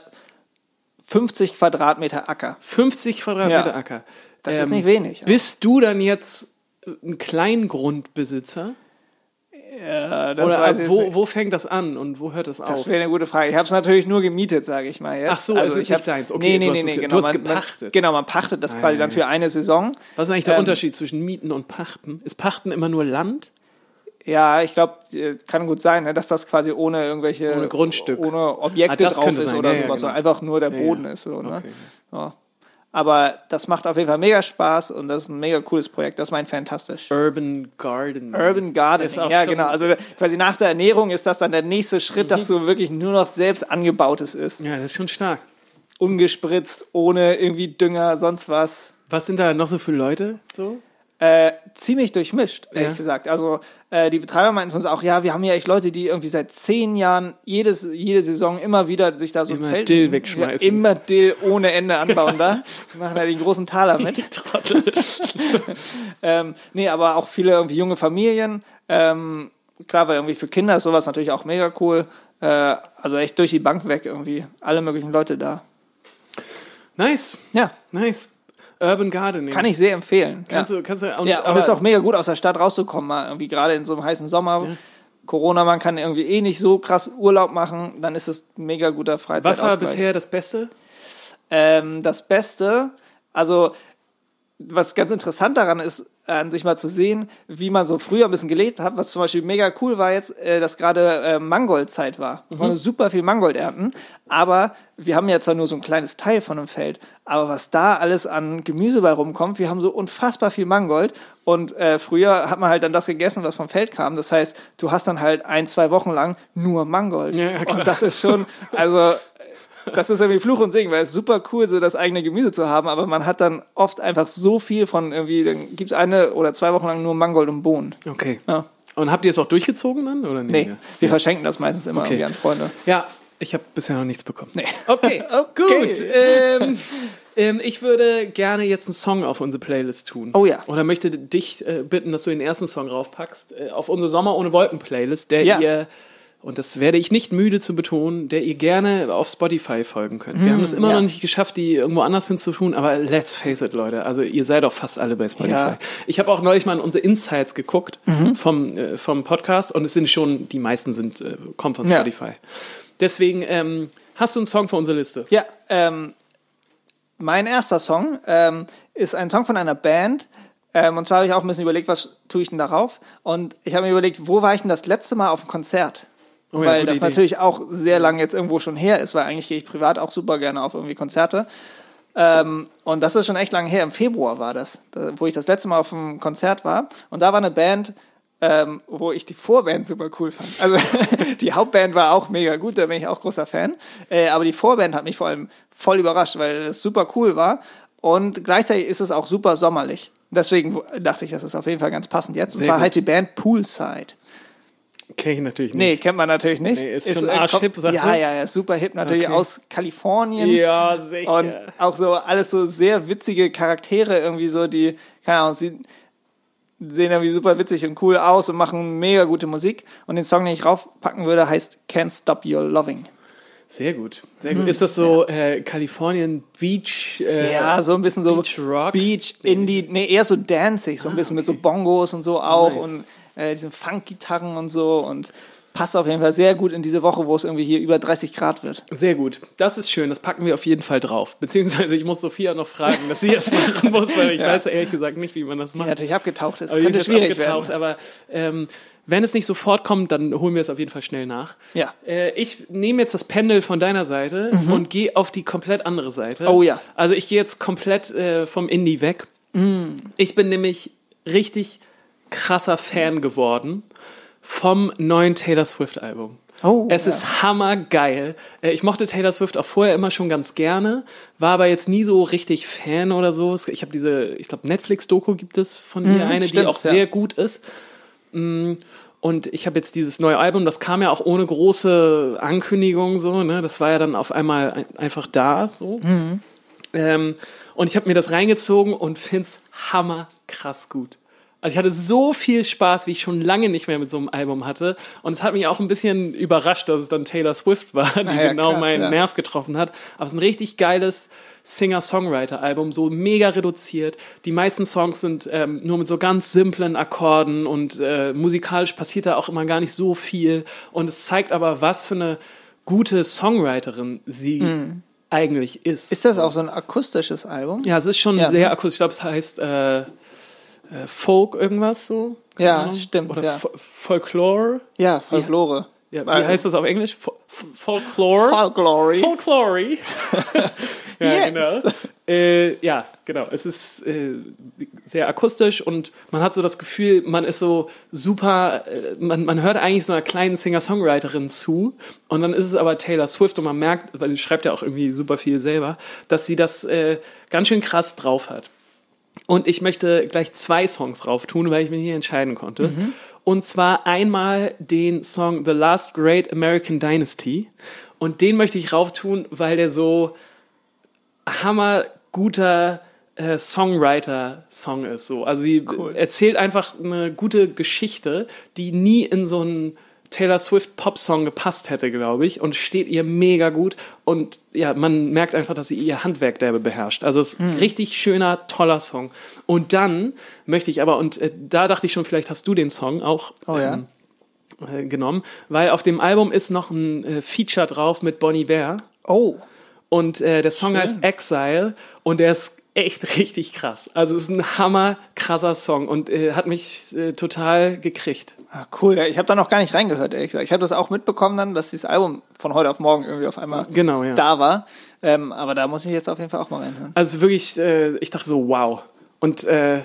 50 Quadratmeter Acker. 50 Quadratmeter Ja. Acker. Ähm, Das ist nicht wenig, ja. Bist du dann jetzt ein Kleingrundbesitzer? Ja, das Oder weiß ich wo, nicht. wo fängt das an und wo hört das Das auf? wäre eine gute Frage. Ich habe es natürlich nur gemietet, sage ich mal jetzt. Also Ach so, es ist ich nicht deins. Okay, nee, nee, du nee, hast- nee, du genau. hast man, gepachtet. Man, genau, man pachtet das Ah, quasi dann für eine Saison. Was ist eigentlich der Ähm, Unterschied zwischen Mieten und Pachten? Ist Pachten immer nur Land? Ja, ich glaube, kann gut sein, ne, dass das quasi ohne irgendwelche Ohne Grundstück. ohne Objekte Ah, das drauf ist sein. oder Ja, ja, sowas, genau. sondern einfach nur der Boden ja. ist so. Ne? Okay. Aber das macht auf jeden Fall mega Spaß und das ist ein mega cooles Projekt. Das ist mein fantastisch. Urban Garden. Urban auch ja genau. Also quasi nach der Ernährung ist das dann der nächste Schritt, dass du wirklich nur noch selbst angebautes isst. Ja, das ist schon stark. Ungespritzt, ohne irgendwie Dünger, sonst was. Was sind da noch so für Leute? So? Äh, ziemlich durchmischt, ehrlich Ja. gesagt. Also äh, die Betreiber meinten zu uns auch, ja, wir haben ja echt Leute, die irgendwie seit zehn Jahren jedes, jede Saison immer wieder sich da so Immer ein Feld Dill wegschmeißen. Ja, immer Dill ohne Ende anbauen da. Die machen da den großen Taler mit. Trottel. ähm, nee, aber auch viele irgendwie junge Familien. Ähm, klar, weil irgendwie für Kinder ist sowas natürlich auch mega cool. Äh, also echt durch die Bank weg irgendwie. Alle möglichen Leute da. nice, Ja, nice. Urban Gardening. kann ich sehr empfehlen. Kannst ja. du, kannst du, und, ja, und aber, ist auch mega gut aus der Stadt rauszukommen, mal irgendwie gerade in so einem heißen Sommer. Corona, man kann irgendwie eh nicht so krass Urlaub machen, dann ist es ein mega guter Freizeit. was war bisher das Beste? Ähm, das Beste, also was ganz interessant daran ist, an sich mal zu sehen, wie man so früher ein bisschen gelebt hat, was zum Beispiel mega cool war jetzt, äh, dass gerade äh, Mangoldzeit war. Wir konnten super viel Mangold ernten, aber wir haben ja zwar nur so ein kleines Teil von einem Feld, aber was da alles an Gemüse bei rumkommt, wir haben so unfassbar viel Mangold und äh, früher hat man halt dann das gegessen, was vom Feld kam. Das heißt, du hast dann halt ein, zwei Wochen lang nur Mangold. Ja, ja, und das ist schon, also das ist irgendwie Fluch und Segen, weil es ist super cool, so das eigene Gemüse zu haben, aber man hat dann oft einfach so viel von irgendwie, dann gibt es eine oder zwei Wochen lang nur Mangold und Bohnen. Okay. Ja. Und habt ihr es auch durchgezogen dann? Oder Nee, wir verschenken das meistens immer Okay. irgendwie an Freunde. Ja, Ich habe bisher noch nichts bekommen. Nee. Okay, Okay. gut. Ähm, ähm, ich würde gerne jetzt einen Song auf unsere Playlist tun. Oh ja. Oder möchte dich äh, bitten, dass du den ersten Song raufpackst äh, auf unsere Sommer ohne Wolken Playlist, der Ja. ihr und das werde ich nicht müde zu betonen, der ihr gerne auf Spotify folgen könnt. Wir haben es immer ja. noch nicht geschafft, die irgendwo anders hinzutun, aber let's face it, Leute, also ihr seid auch fast alle bei Spotify. Ja. Ich habe auch neulich mal in unsere Insights geguckt vom, äh, vom Podcast und es sind schon, die meisten sind, äh, kommen von Ja. Spotify. Deswegen, ähm, hast du einen Song für unsere Liste? Ja, ähm, mein erster Song ähm, ist ein Song von einer Band. Ähm, und zwar habe ich auch ein bisschen überlegt, was tue ich denn darauf? Und ich habe mir überlegt, wo war ich denn das letzte Mal auf einem Konzert? Oh ja, weil das Idee. natürlich auch sehr lange jetzt irgendwo schon her ist, weil eigentlich gehe ich privat auch super gerne auf irgendwie Konzerte. Ähm, und das ist schon echt lange her. Im Februar war das, da, wo ich das letzte Mal auf einem Konzert war. Und da war eine Band, ähm, wo ich die Vorband super cool fand. Also die Hauptband war auch mega gut, da bin ich auch großer Fan. Äh, aber die Vorband hat mich vor allem voll überrascht, weil es super cool war. Und gleichzeitig ist es auch super sommerlich. Deswegen dachte ich, das ist auf jeden Fall ganz passend jetzt. Und Sehr zwar gut. heißt die Band Poolside. Kenn ich natürlich Nee, nicht. kennt man natürlich nicht. Nee, ist schon äh, arschhip, sagst Ja, du? ja, ja, super hip. Natürlich Okay. aus Kalifornien. Ja, sicher. Und auch so alles so sehr witzige Charaktere irgendwie so, die, keine Ahnung, sie sehen irgendwie super witzig und cool aus und machen mega gute Musik. Und den Song, den ich raufpacken würde, heißt Can't Stop Your Loving. Sehr gut. Sehr gut. Ist das so äh, Californian Beach? Äh. Ja, so ein bisschen so Beach Rock? Beach, Indie, nee, eher so dancig, so ein bisschen mit so Bongos und so auch Nice. und äh, diesen Funk-Gitarren und so und passt auf jeden Fall sehr gut in diese Woche, wo es irgendwie hier über 30 Grad wird. Sehr gut. Das ist schön. Das packen wir auf jeden Fall drauf. Beziehungsweise ich muss Sophia noch fragen, dass sie das machen muss, weil ich weiß ehrlich gesagt nicht, wie man das Die macht. natürlich abgetaucht ist. Aber die ist Könnte jetzt schwierig abgetaucht, werden. aber ähm, wenn es nicht sofort kommt, dann holen wir es auf jeden Fall schnell nach. Ja. Äh, ich nehme jetzt das Pendel von deiner Seite und gehe auf die komplett andere Seite. Oh ja. Also ich gehe jetzt komplett äh, vom Indie weg. Ich bin nämlich richtig krasser Fan geworden vom neuen Taylor Swift Album. Oh, es ja. ist hammergeil. Äh, Ich mochte Taylor Swift auch vorher immer schon ganz gerne, war aber jetzt nie so richtig Fan oder so. Ich habe diese, ich glaube, Netflix-Doku gibt es von ihr, eine, die stimmt, auch ja. sehr gut ist. Mm, Und ich habe jetzt dieses neue Album, das kam ja auch ohne große Ankündigung so, ne? Das war ja dann auf einmal ein, einfach da so. Ähm, und ich habe mir das reingezogen und find's hammerkrass gut. Also ich hatte so viel Spaß, wie ich schon lange nicht mehr mit so einem Album hatte. Und es hat mich auch ein bisschen überrascht, dass es dann Taylor Swift war, die ja, genau krass, meinen ja. Nerv getroffen hat. Aber es ist ein richtig geiles Singer-Songwriter-Album, so mega reduziert. Die meisten Songs sind ähm, nur mit so ganz simplen Akkorden und äh, musikalisch passiert da auch immer gar nicht so viel. Und es zeigt aber, was für eine gute Songwriterin sie eigentlich ist. Ist das auch so ein akustisches Album? Ja, es ist schon Ja. sehr akustisch. Ich glaube, es heißt äh, äh, Folk irgendwas so. Ja, Ahnung. stimmt, Oder ja. Fo- Folklore. Ja, Folklore. Ja, wie Weil- heißt das auf Englisch? Fo F- Folklore. Folklore. Folklore. ja, Yes. genau. Äh, ja, genau. Es ist äh, sehr akustisch und man hat so das Gefühl, man ist so super, äh, man, man hört eigentlich so einer kleinen Singer-Songwriterin zu und dann ist es aber Taylor Swift und man merkt, weil sie schreibt ja auch irgendwie super viel selber, dass sie das äh, ganz schön krass drauf hat. Und ich möchte gleich zwei Songs drauf tun, weil ich mich nicht entscheiden konnte. Und zwar einmal den Song The Last Great American Dynasty. Und den möchte ich rauf tun, weil der so hammerguter äh, Songwriter-Song ist. So. Also sie erzählt einfach eine gute Geschichte, die nie in so einen Taylor Swift Pop-Song gepasst hätte, glaube ich, und steht ihr mega gut. Und ja, man merkt einfach, dass sie ihr Handwerk derbe beherrscht. Also es ist ein richtig schöner, toller Song. Und dann möchte ich aber, und äh, da dachte ich schon, vielleicht hast du den Song auch Oh ja. ähm, äh, genommen, weil auf dem Album ist noch ein äh, Feature drauf mit Bonnie Ware. Oh. Und äh, der Song heißt Exile und der ist echt richtig krass. Also es ist ein hammer krasser Song und äh, hat mich äh, total gekriegt. Ah, cool, ja, ich habe da noch gar nicht reingehört, ehrlich gesagt. Ich habe das auch mitbekommen dann, dass dieses Album von heute auf morgen irgendwie auf einmal Genau, ja. da war. Ähm, aber da muss ich jetzt auf jeden Fall auch mal reinhören. Also wirklich, äh, ich dachte so, wow. Und äh,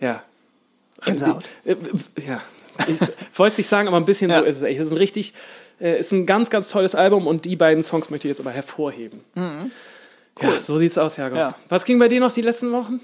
ja. Gänsehaut. Äh, ja. Ich wollte es nicht sagen, aber ein bisschen Ja. so ist es echt. Es ist ein richtig, äh, ist ein ganz, ganz tolles Album und die beiden Songs möchte ich jetzt aber hervorheben. Ja, so sieht's aus, Jakob. Ja. Was ging bei dir noch die letzten Wochen?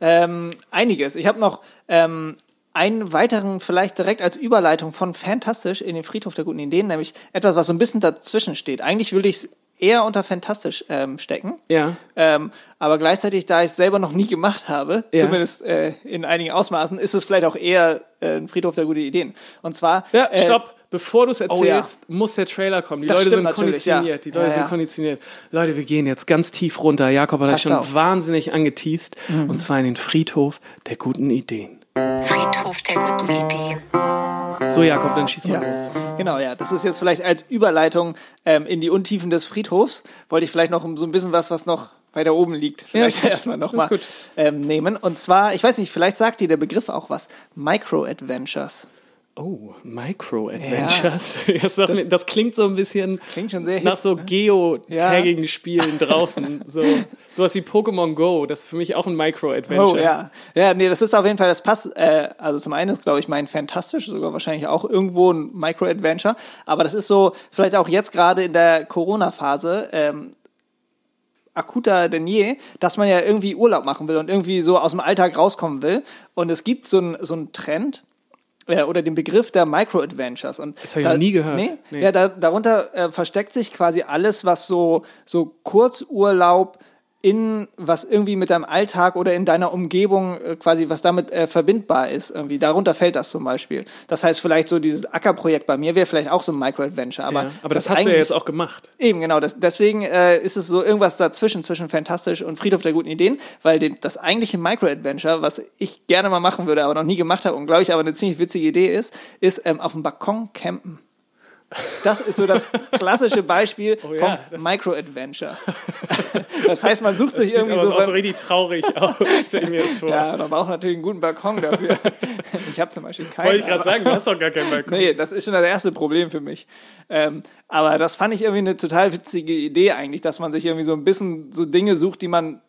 Ähm, einiges. Ich habe noch ähm, einen weiteren, vielleicht direkt als Überleitung von fantastisch in den Friedhof der guten Ideen, nämlich etwas, was so ein bisschen dazwischen steht. Eigentlich würde ich es eher unter fantastisch ähm, stecken. Ja. Ähm, aber gleichzeitig, da ich es selber noch nie gemacht habe, Ja. zumindest äh, in einigen Ausmaßen, ist es vielleicht auch eher äh, ein Friedhof der guten Ideen. Und zwar. Ja, äh, stopp. Bevor du es erzählst, oh ja. muss der Trailer kommen. Die Das Leute sind konditioniert. Die Leute sind konditioniert. Leute, wir gehen jetzt ganz tief runter. Jakob hat euch schon auf. Mhm. wahnsinnig angeteased. Und zwar in den Friedhof der guten Ideen. Friedhof der guten Ideen. So, Jakob, dann schieß mal Ja, los. genau, ja. Das ist jetzt vielleicht als Überleitung ähm, in die Untiefen des Friedhofs. Wollte ich vielleicht noch so ein bisschen was, was noch weiter oben liegt, vielleicht gut. erstmal nochmal gut. ähm, nehmen. Und zwar, ich weiß nicht, vielleicht sagt dir der Begriff auch was. Micro-Adventures. Oh, Micro-Adventures. Das, sagt mir- das klingt so ein bisschen Klingt schon sehr nach so? Geo-Tagging-Spielen draußen. So, sowas wie Pokémon Go. Das ist für mich auch ein Micro-Adventure. Oh ja. Ja, nee, das ist auf jeden Fall, das passt. Äh, also zum einen ist, glaube ich, mein Fantastisch, sogar wahrscheinlich auch irgendwo ein Micro-Adventure. Aber das ist so, vielleicht auch jetzt gerade in der Corona-Phase, ähm, akuter denn je, dass man ja irgendwie Urlaub machen will und irgendwie so aus dem Alltag rauskommen will. Und es gibt so einen so einen Trend äh, oder den Begriff der Micro-Adventures. Und Das hab ich noch nie gehört. Nee? Nee. Ja, da, darunter äh, versteckt sich quasi alles, was so, so Kurzurlaub in was irgendwie mit deinem Alltag oder in deiner Umgebung äh, quasi was damit äh, verbindbar ist irgendwie darunter fällt das zum Beispiel das heißt vielleicht so dieses Ackerprojekt bei mir wäre vielleicht auch so ein Micro-Adventure aber, Ja, aber das, hast du ja jetzt auch gemacht. Eben, genau. Das, deswegen äh, ist es so irgendwas dazwischen, zwischen Fantastisch und Friedhof der guten Ideen, weil den, das eigentliche Micro-Adventure, was ich gerne mal machen würde, aber noch nie gemacht habe und glaube ich aber eine ziemlich witzige Idee ist, ist ähm, auf dem Balkon campen. Das ist so das klassische Beispiel Oh ja, vom Micro-Adventure. das heißt, man sucht sich irgendwie so... auch so richtig traurig aus, stell ich mir jetzt vor. ja, man braucht natürlich einen guten Balkon dafür. ich habe zum Beispiel keinen. Wollte ich gerade sagen, du hast doch gar keinen Balkon. Nee, das ist schon das erste Problem für mich. Ähm, aber das fand ich irgendwie eine total witzige Idee eigentlich, dass man sich irgendwie so ein bisschen so Dinge sucht, die man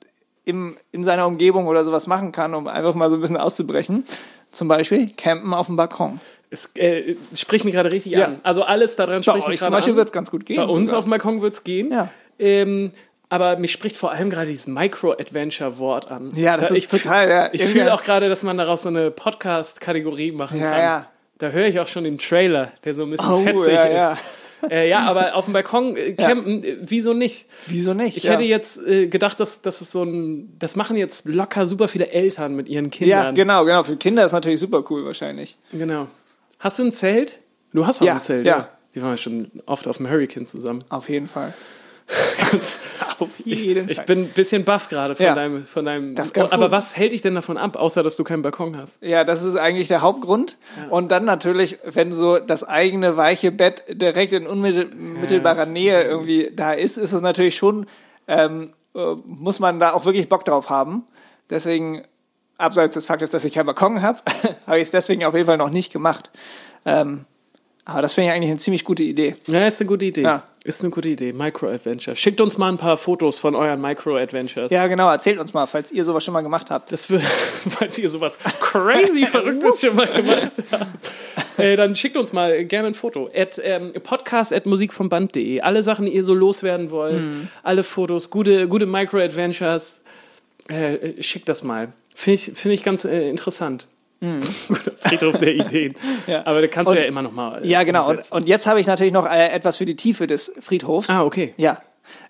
im, in seiner Umgebung oder sowas machen kann, um einfach mal so ein bisschen auszubrechen. Zum Beispiel campen auf dem Balkon. Es äh, spricht mich gerade richtig Ja. an. Also alles daran Bei spricht mich euch zum gerade Beispiel an. wird es ganz gut gehen. Bei uns sogar. auf dem Balkon wird es gehen. Ja. Ähm, aber mich spricht vor allem gerade dieses Micro-Adventure-Wort an. Ja, das Da- ist total, ja, Ich fühle auch gerade, dass man daraus so eine Podcast-Kategorie machen Ja, kann. ja. Da höre ich auch schon den Trailer, der so ein bisschen Oh, fetzig ja, ist. ja. Äh, ja, aber auf dem Balkon äh, campen, äh, wieso nicht? Wieso nicht? Ich ja. hätte jetzt äh, gedacht, dass das ist so ein, das machen jetzt locker super viele Eltern mit ihren Ja, Kindern. genau, genau. Für Kinder ist natürlich super cool wahrscheinlich. genau. Hast du ein Zelt? Du hast auch Ja, ein Zelt, ja. Wir waren ja schon oft auf dem Hurricane zusammen. Auf jeden Fall. auf jeden Ich Fall. bin ein bisschen baff gerade von Ja. deinem, von deinem. Das ganz aber gut. was hält dich denn davon ab, außer dass du keinen Balkon hast? Ja, das ist eigentlich der Hauptgrund. Und dann natürlich, wenn so das eigene weiche Bett direkt in unmittelbarer Ja, Nähe irgendwie da ist, ist es natürlich schon, ähm, äh, muss man da auch wirklich Bock drauf haben. Deswegen, abseits des Faktes, dass ich keinen Balkon habe, habe ich es deswegen auf jeden Fall noch nicht gemacht. Ähm, aber das finde ich eigentlich eine ziemlich gute Idee. Ja, ist eine gute Idee. Ja. Ist eine gute Idee. Micro-Adventure. Schickt uns mal ein paar Fotos von euren Micro-Adventures. Ja, genau, erzählt uns mal, falls ihr sowas schon mal gemacht habt. Das würde, falls ihr sowas crazy Verrücktes schon mal gemacht habt, äh, dann schickt uns mal gerne ein Foto. At, ähm, podcast at musikvomband.de. Alle Sachen, die ihr so loswerden wollt, Mhm. alle Fotos, gute, gute Micro-Adventures, äh, äh, schickt das mal. Finde ich, find ich ganz äh, interessant. Guter Friedhof der Ideen. Mhm. Ja. Aber da kannst du Und- ja immer noch mal. Äh, Ja, genau. Und, und jetzt habe ich natürlich noch äh, etwas für die Tiefe des Friedhofs. Ah, okay. Ja,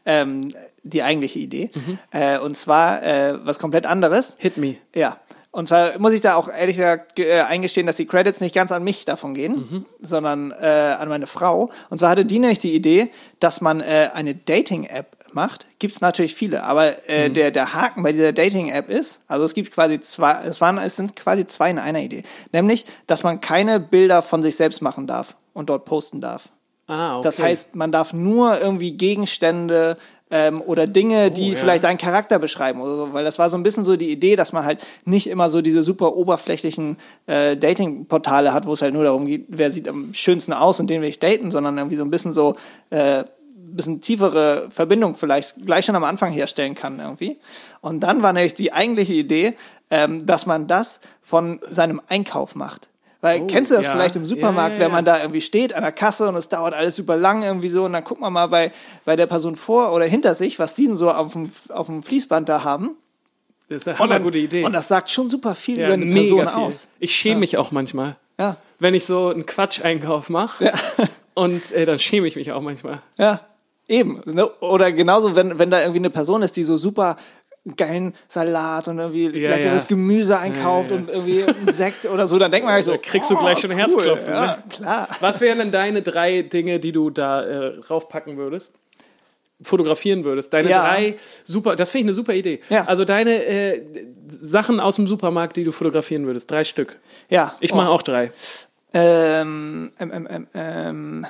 ähm, die eigentliche Idee. Äh, und zwar äh, was komplett anderes. Hit me. Ja. Und zwar muss ich da auch ehrlich gesagt ge- äh, eingestehen, dass die Credits nicht ganz an mich davon gehen, sondern äh, an meine Frau. Und zwar hatte die nämlich die Idee, dass man eine Dating-App macht. Gibt es natürlich viele, aber äh, der, der Haken bei dieser Dating-App ist, also es gibt quasi zwei, es, waren, es sind quasi zwei in einer Idee. Nämlich, dass man keine Bilder von sich selbst machen darf und dort posten darf. Ah, okay. Das heißt, man darf nur irgendwie Gegenstände ähm, oder Dinge, die Oh, ja. vielleicht deinen Charakter beschreiben oder so, weil das war so ein bisschen so die Idee, dass man halt nicht immer so diese super oberflächlichen äh, Dating-Portale hat, wo es halt nur darum geht, wer sieht am schönsten aus und den will ich daten, sondern irgendwie so ein bisschen so äh, bisschen tiefere Verbindung vielleicht gleich schon am Anfang herstellen kann irgendwie. Und dann war nämlich die eigentliche Idee, ähm, dass man das von seinem Einkauf macht. Weil Oh, kennst du das ja. vielleicht im Supermarkt, Ja, ja, wenn man ja. da irgendwie steht an der Kasse und es dauert alles super lang irgendwie so und dann guckt man mal bei, bei der Person vor oder hinter sich, was die denn so auf dem, auf dem Fließband da haben. Das ist eine Und, dann, hammergute Idee. und das sagt schon super viel ja, über eine Person viel. aus. Ich schäme mich auch manchmal. Ja. Wenn ich so einen Quatscheinkauf mache. Und äh, dann schäme ich mich auch manchmal. Ja, eben. Ne? Oder genauso, wenn, wenn da irgendwie eine Person ist, die so super geilen Salat und irgendwie Ja, leckeres ja. Gemüse einkauft Ja, und irgendwie Sekt oder so, dann denkt man gleich so, Da kriegst du oh, gleich schon cool. Herzklopfen, Ja, ne? klar. Was wären denn deine drei Dinge, die du da äh, raufpacken würdest? Fotografieren würdest? Deine Ja. drei super, das finde ich eine super Idee. Ja. Also deine äh, Sachen aus dem Supermarkt, die du fotografieren würdest. Drei Stück. Ja. Ich mache auch drei. Ähm, ähm, ähm, ähm,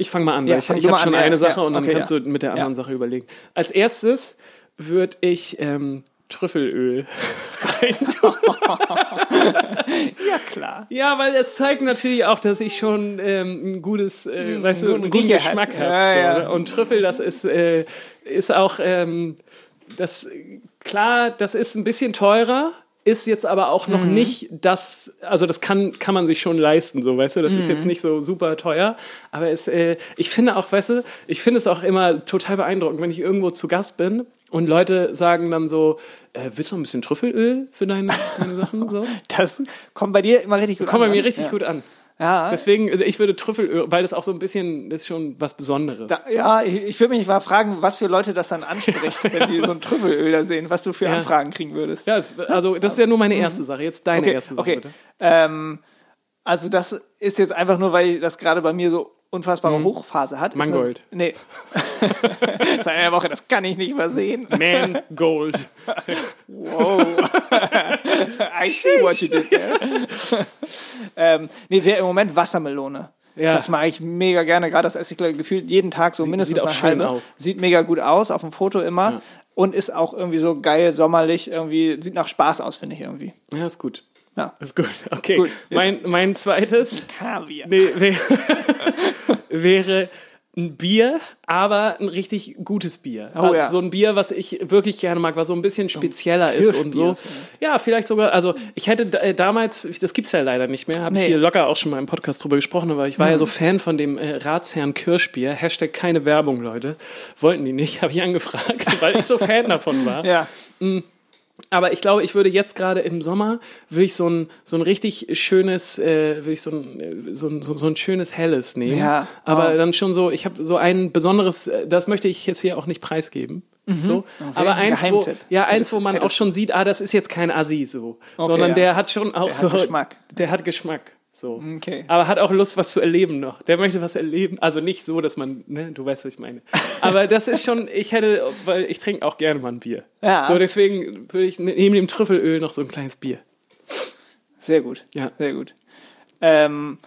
Ich fange mal an, Ja, ich, ich habe schon an, ja, eine ja. Sache und dann Okay, kannst ja. du mit der anderen Ja. Sache überlegen. Als erstes würde ich ähm, Trüffelöl reintun. ja, klar. Ja, weil es zeigt natürlich auch, dass ich schon ähm, ein gutes, äh, weißt du, guten einen guten. Geschmack habe. Ja, so, ja. Und Trüffel, das ist, äh, ist auch, ähm, das, klar, das ist ein bisschen teurer, ist jetzt aber auch noch nicht das, also das kann, kann man sich schon leisten, so, weißt du, das ist jetzt nicht so super teuer, aber es, äh, ich finde auch, weißt du, ich finde es auch immer total beeindruckend, wenn ich irgendwo zu Gast bin und Leute sagen dann so, äh, willst du noch ein bisschen Trüffelöl für deine, deine Sachen, so? Das kommt bei dir immer richtig gut Kommt bei an. mir ne? richtig ja. gut an. Ja, Deswegen, also ich würde Trüffelöl, weil das auch so ein bisschen, das ist schon was Besonderes. da, ja ich, ich würde mich mal fragen, was für Leute das dann anspricht, wenn die so ein Trüffelöl da sehen, was du für Ja. Anfragen kriegen würdest. ja, es, also das ist ja nur meine erste Sache. Jetzt deine Mhm. Okay, erste Sache, okay. bitte. Ähm, also das ist jetzt einfach nur, weil das gerade bei mir so unfassbare Hochphase hat. Mangold. Eine, nee. Seit einer Woche, das kann ich nicht übersehen. Man Gold. Wow. I see what you did there. ähm, nee, wäre im Moment Wassermelone. Ja. Das mache ich mega gerne. Gerade das esse ich gefühlt jeden Tag so mindestens sieht eine halbe. aus. Sieht mega gut aus, auf dem Foto immer. Und ist auch irgendwie so geil, sommerlich, irgendwie, sieht nach Spaß aus, finde ich irgendwie. Ja, ist gut. Ja. Ist gut. Okay. Gut, mein, mein zweites Kaviar. nee, wär, wäre ein Bier, aber ein richtig gutes Bier. Oh, also ja. So ein Bier, was ich wirklich gerne mag, was so ein bisschen spezieller ist und so. Ja, vielleicht sogar, also ich hätte äh, damals, das gibt's ja leider nicht mehr, habe ich Nee. hier locker auch schon mal im Podcast drüber gesprochen, aber ich war ja so Fan von dem äh, Ratsherrn Kirschbier. Hashtag keine Werbung, Leute. Wollten die nicht, habe ich angefragt, weil ich so Fan davon war. Ja. Aber ich glaube, ich würde jetzt gerade im Sommer, würde ich so ein, so ein richtig schönes, äh, würde ich so ein, äh, so ein, so, ein schönes Helles nehmen. Ja. Aber Oh. dann schon so, ich habe so ein besonderes, äh, das möchte ich jetzt hier auch nicht preisgeben. So. Aber ein eins, wo, ja, eins, wo man auch schon sieht, ah, das ist jetzt kein Assi so. Okay, sondern ja. der hat schon auch Der so. hat Geschmack. Der hat Geschmack. So. Okay. Aber hat auch Lust, was zu erleben noch. Der möchte was erleben. Also nicht so, dass man, ne, du weißt, was ich meine. Aber das ist schon, ich hätte, weil ich trinke auch gerne mal ein Bier. Ja. So, deswegen würde ich ne, neben dem Trüffelöl noch so ein kleines Bier. Sehr gut. Ja. Sehr gut. Ähm,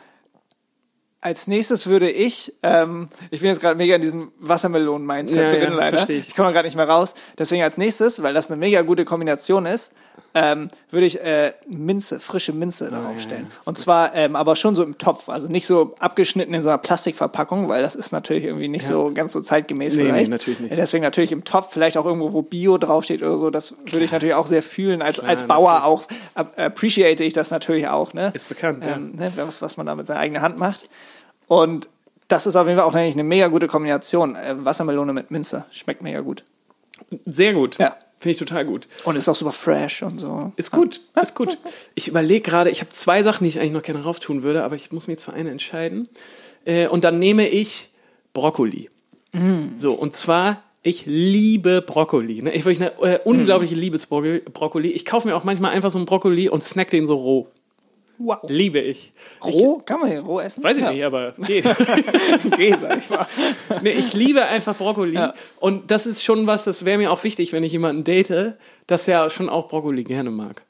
als nächstes würde ich, ähm, ich bin jetzt gerade mega in diesem Wassermelonen-Mindset Ja, drin, ja, leider. ich. Ich komme gerade nicht mehr raus. Deswegen als nächstes, weil das eine mega gute Kombination ist, ähm, würde ich äh, Minze, frische Minze darauf stellen. Und zwar ähm, aber schon so im Topf, also nicht so abgeschnitten in so einer Plastikverpackung, weil das ist natürlich irgendwie nicht so ganz so zeitgemäß Nee, nee, vielleicht. natürlich nicht. Ja, deswegen natürlich im Topf, vielleicht auch irgendwo, wo Bio draufsteht oder so, das würde ich natürlich auch sehr fühlen. Als, als Bauer auch ap- appreciate ich das natürlich auch. Ne? Ist bekannt, ja. ähm, ne, was, was man da mit seiner eigenen Hand macht. Und das ist auf jeden Fall auch eigentlich eine mega gute Kombination. Äh, Wassermelone mit Minze. Schmeckt mega gut. Sehr gut. Ja. Finde ich total gut. Und ist auch super fresh und so. Ist gut, ist gut. Ich überlege gerade, ich habe zwei Sachen, die ich eigentlich noch gerne rauf tun würde, aber ich muss mich jetzt für eine entscheiden. Äh, und dann nehme ich Brokkoli. So, und zwar, ich liebe Brokkoli. Ne? Ich wirklich eine äh, unglaubliche Liebesbrokkoli. Ich kaufe mir auch manchmal einfach so einen Brokkoli und snack den so roh. Wow. Liebe ich. Roh? Kann man den roh essen? Weiß ich ja. nicht, aber geht. Geh, sag ich mal. nee, ich liebe einfach Brokkoli. Ja. Und das ist schon was, das wäre mir auch wichtig, wenn ich jemanden date, dass er schon auch Brokkoli gerne mag.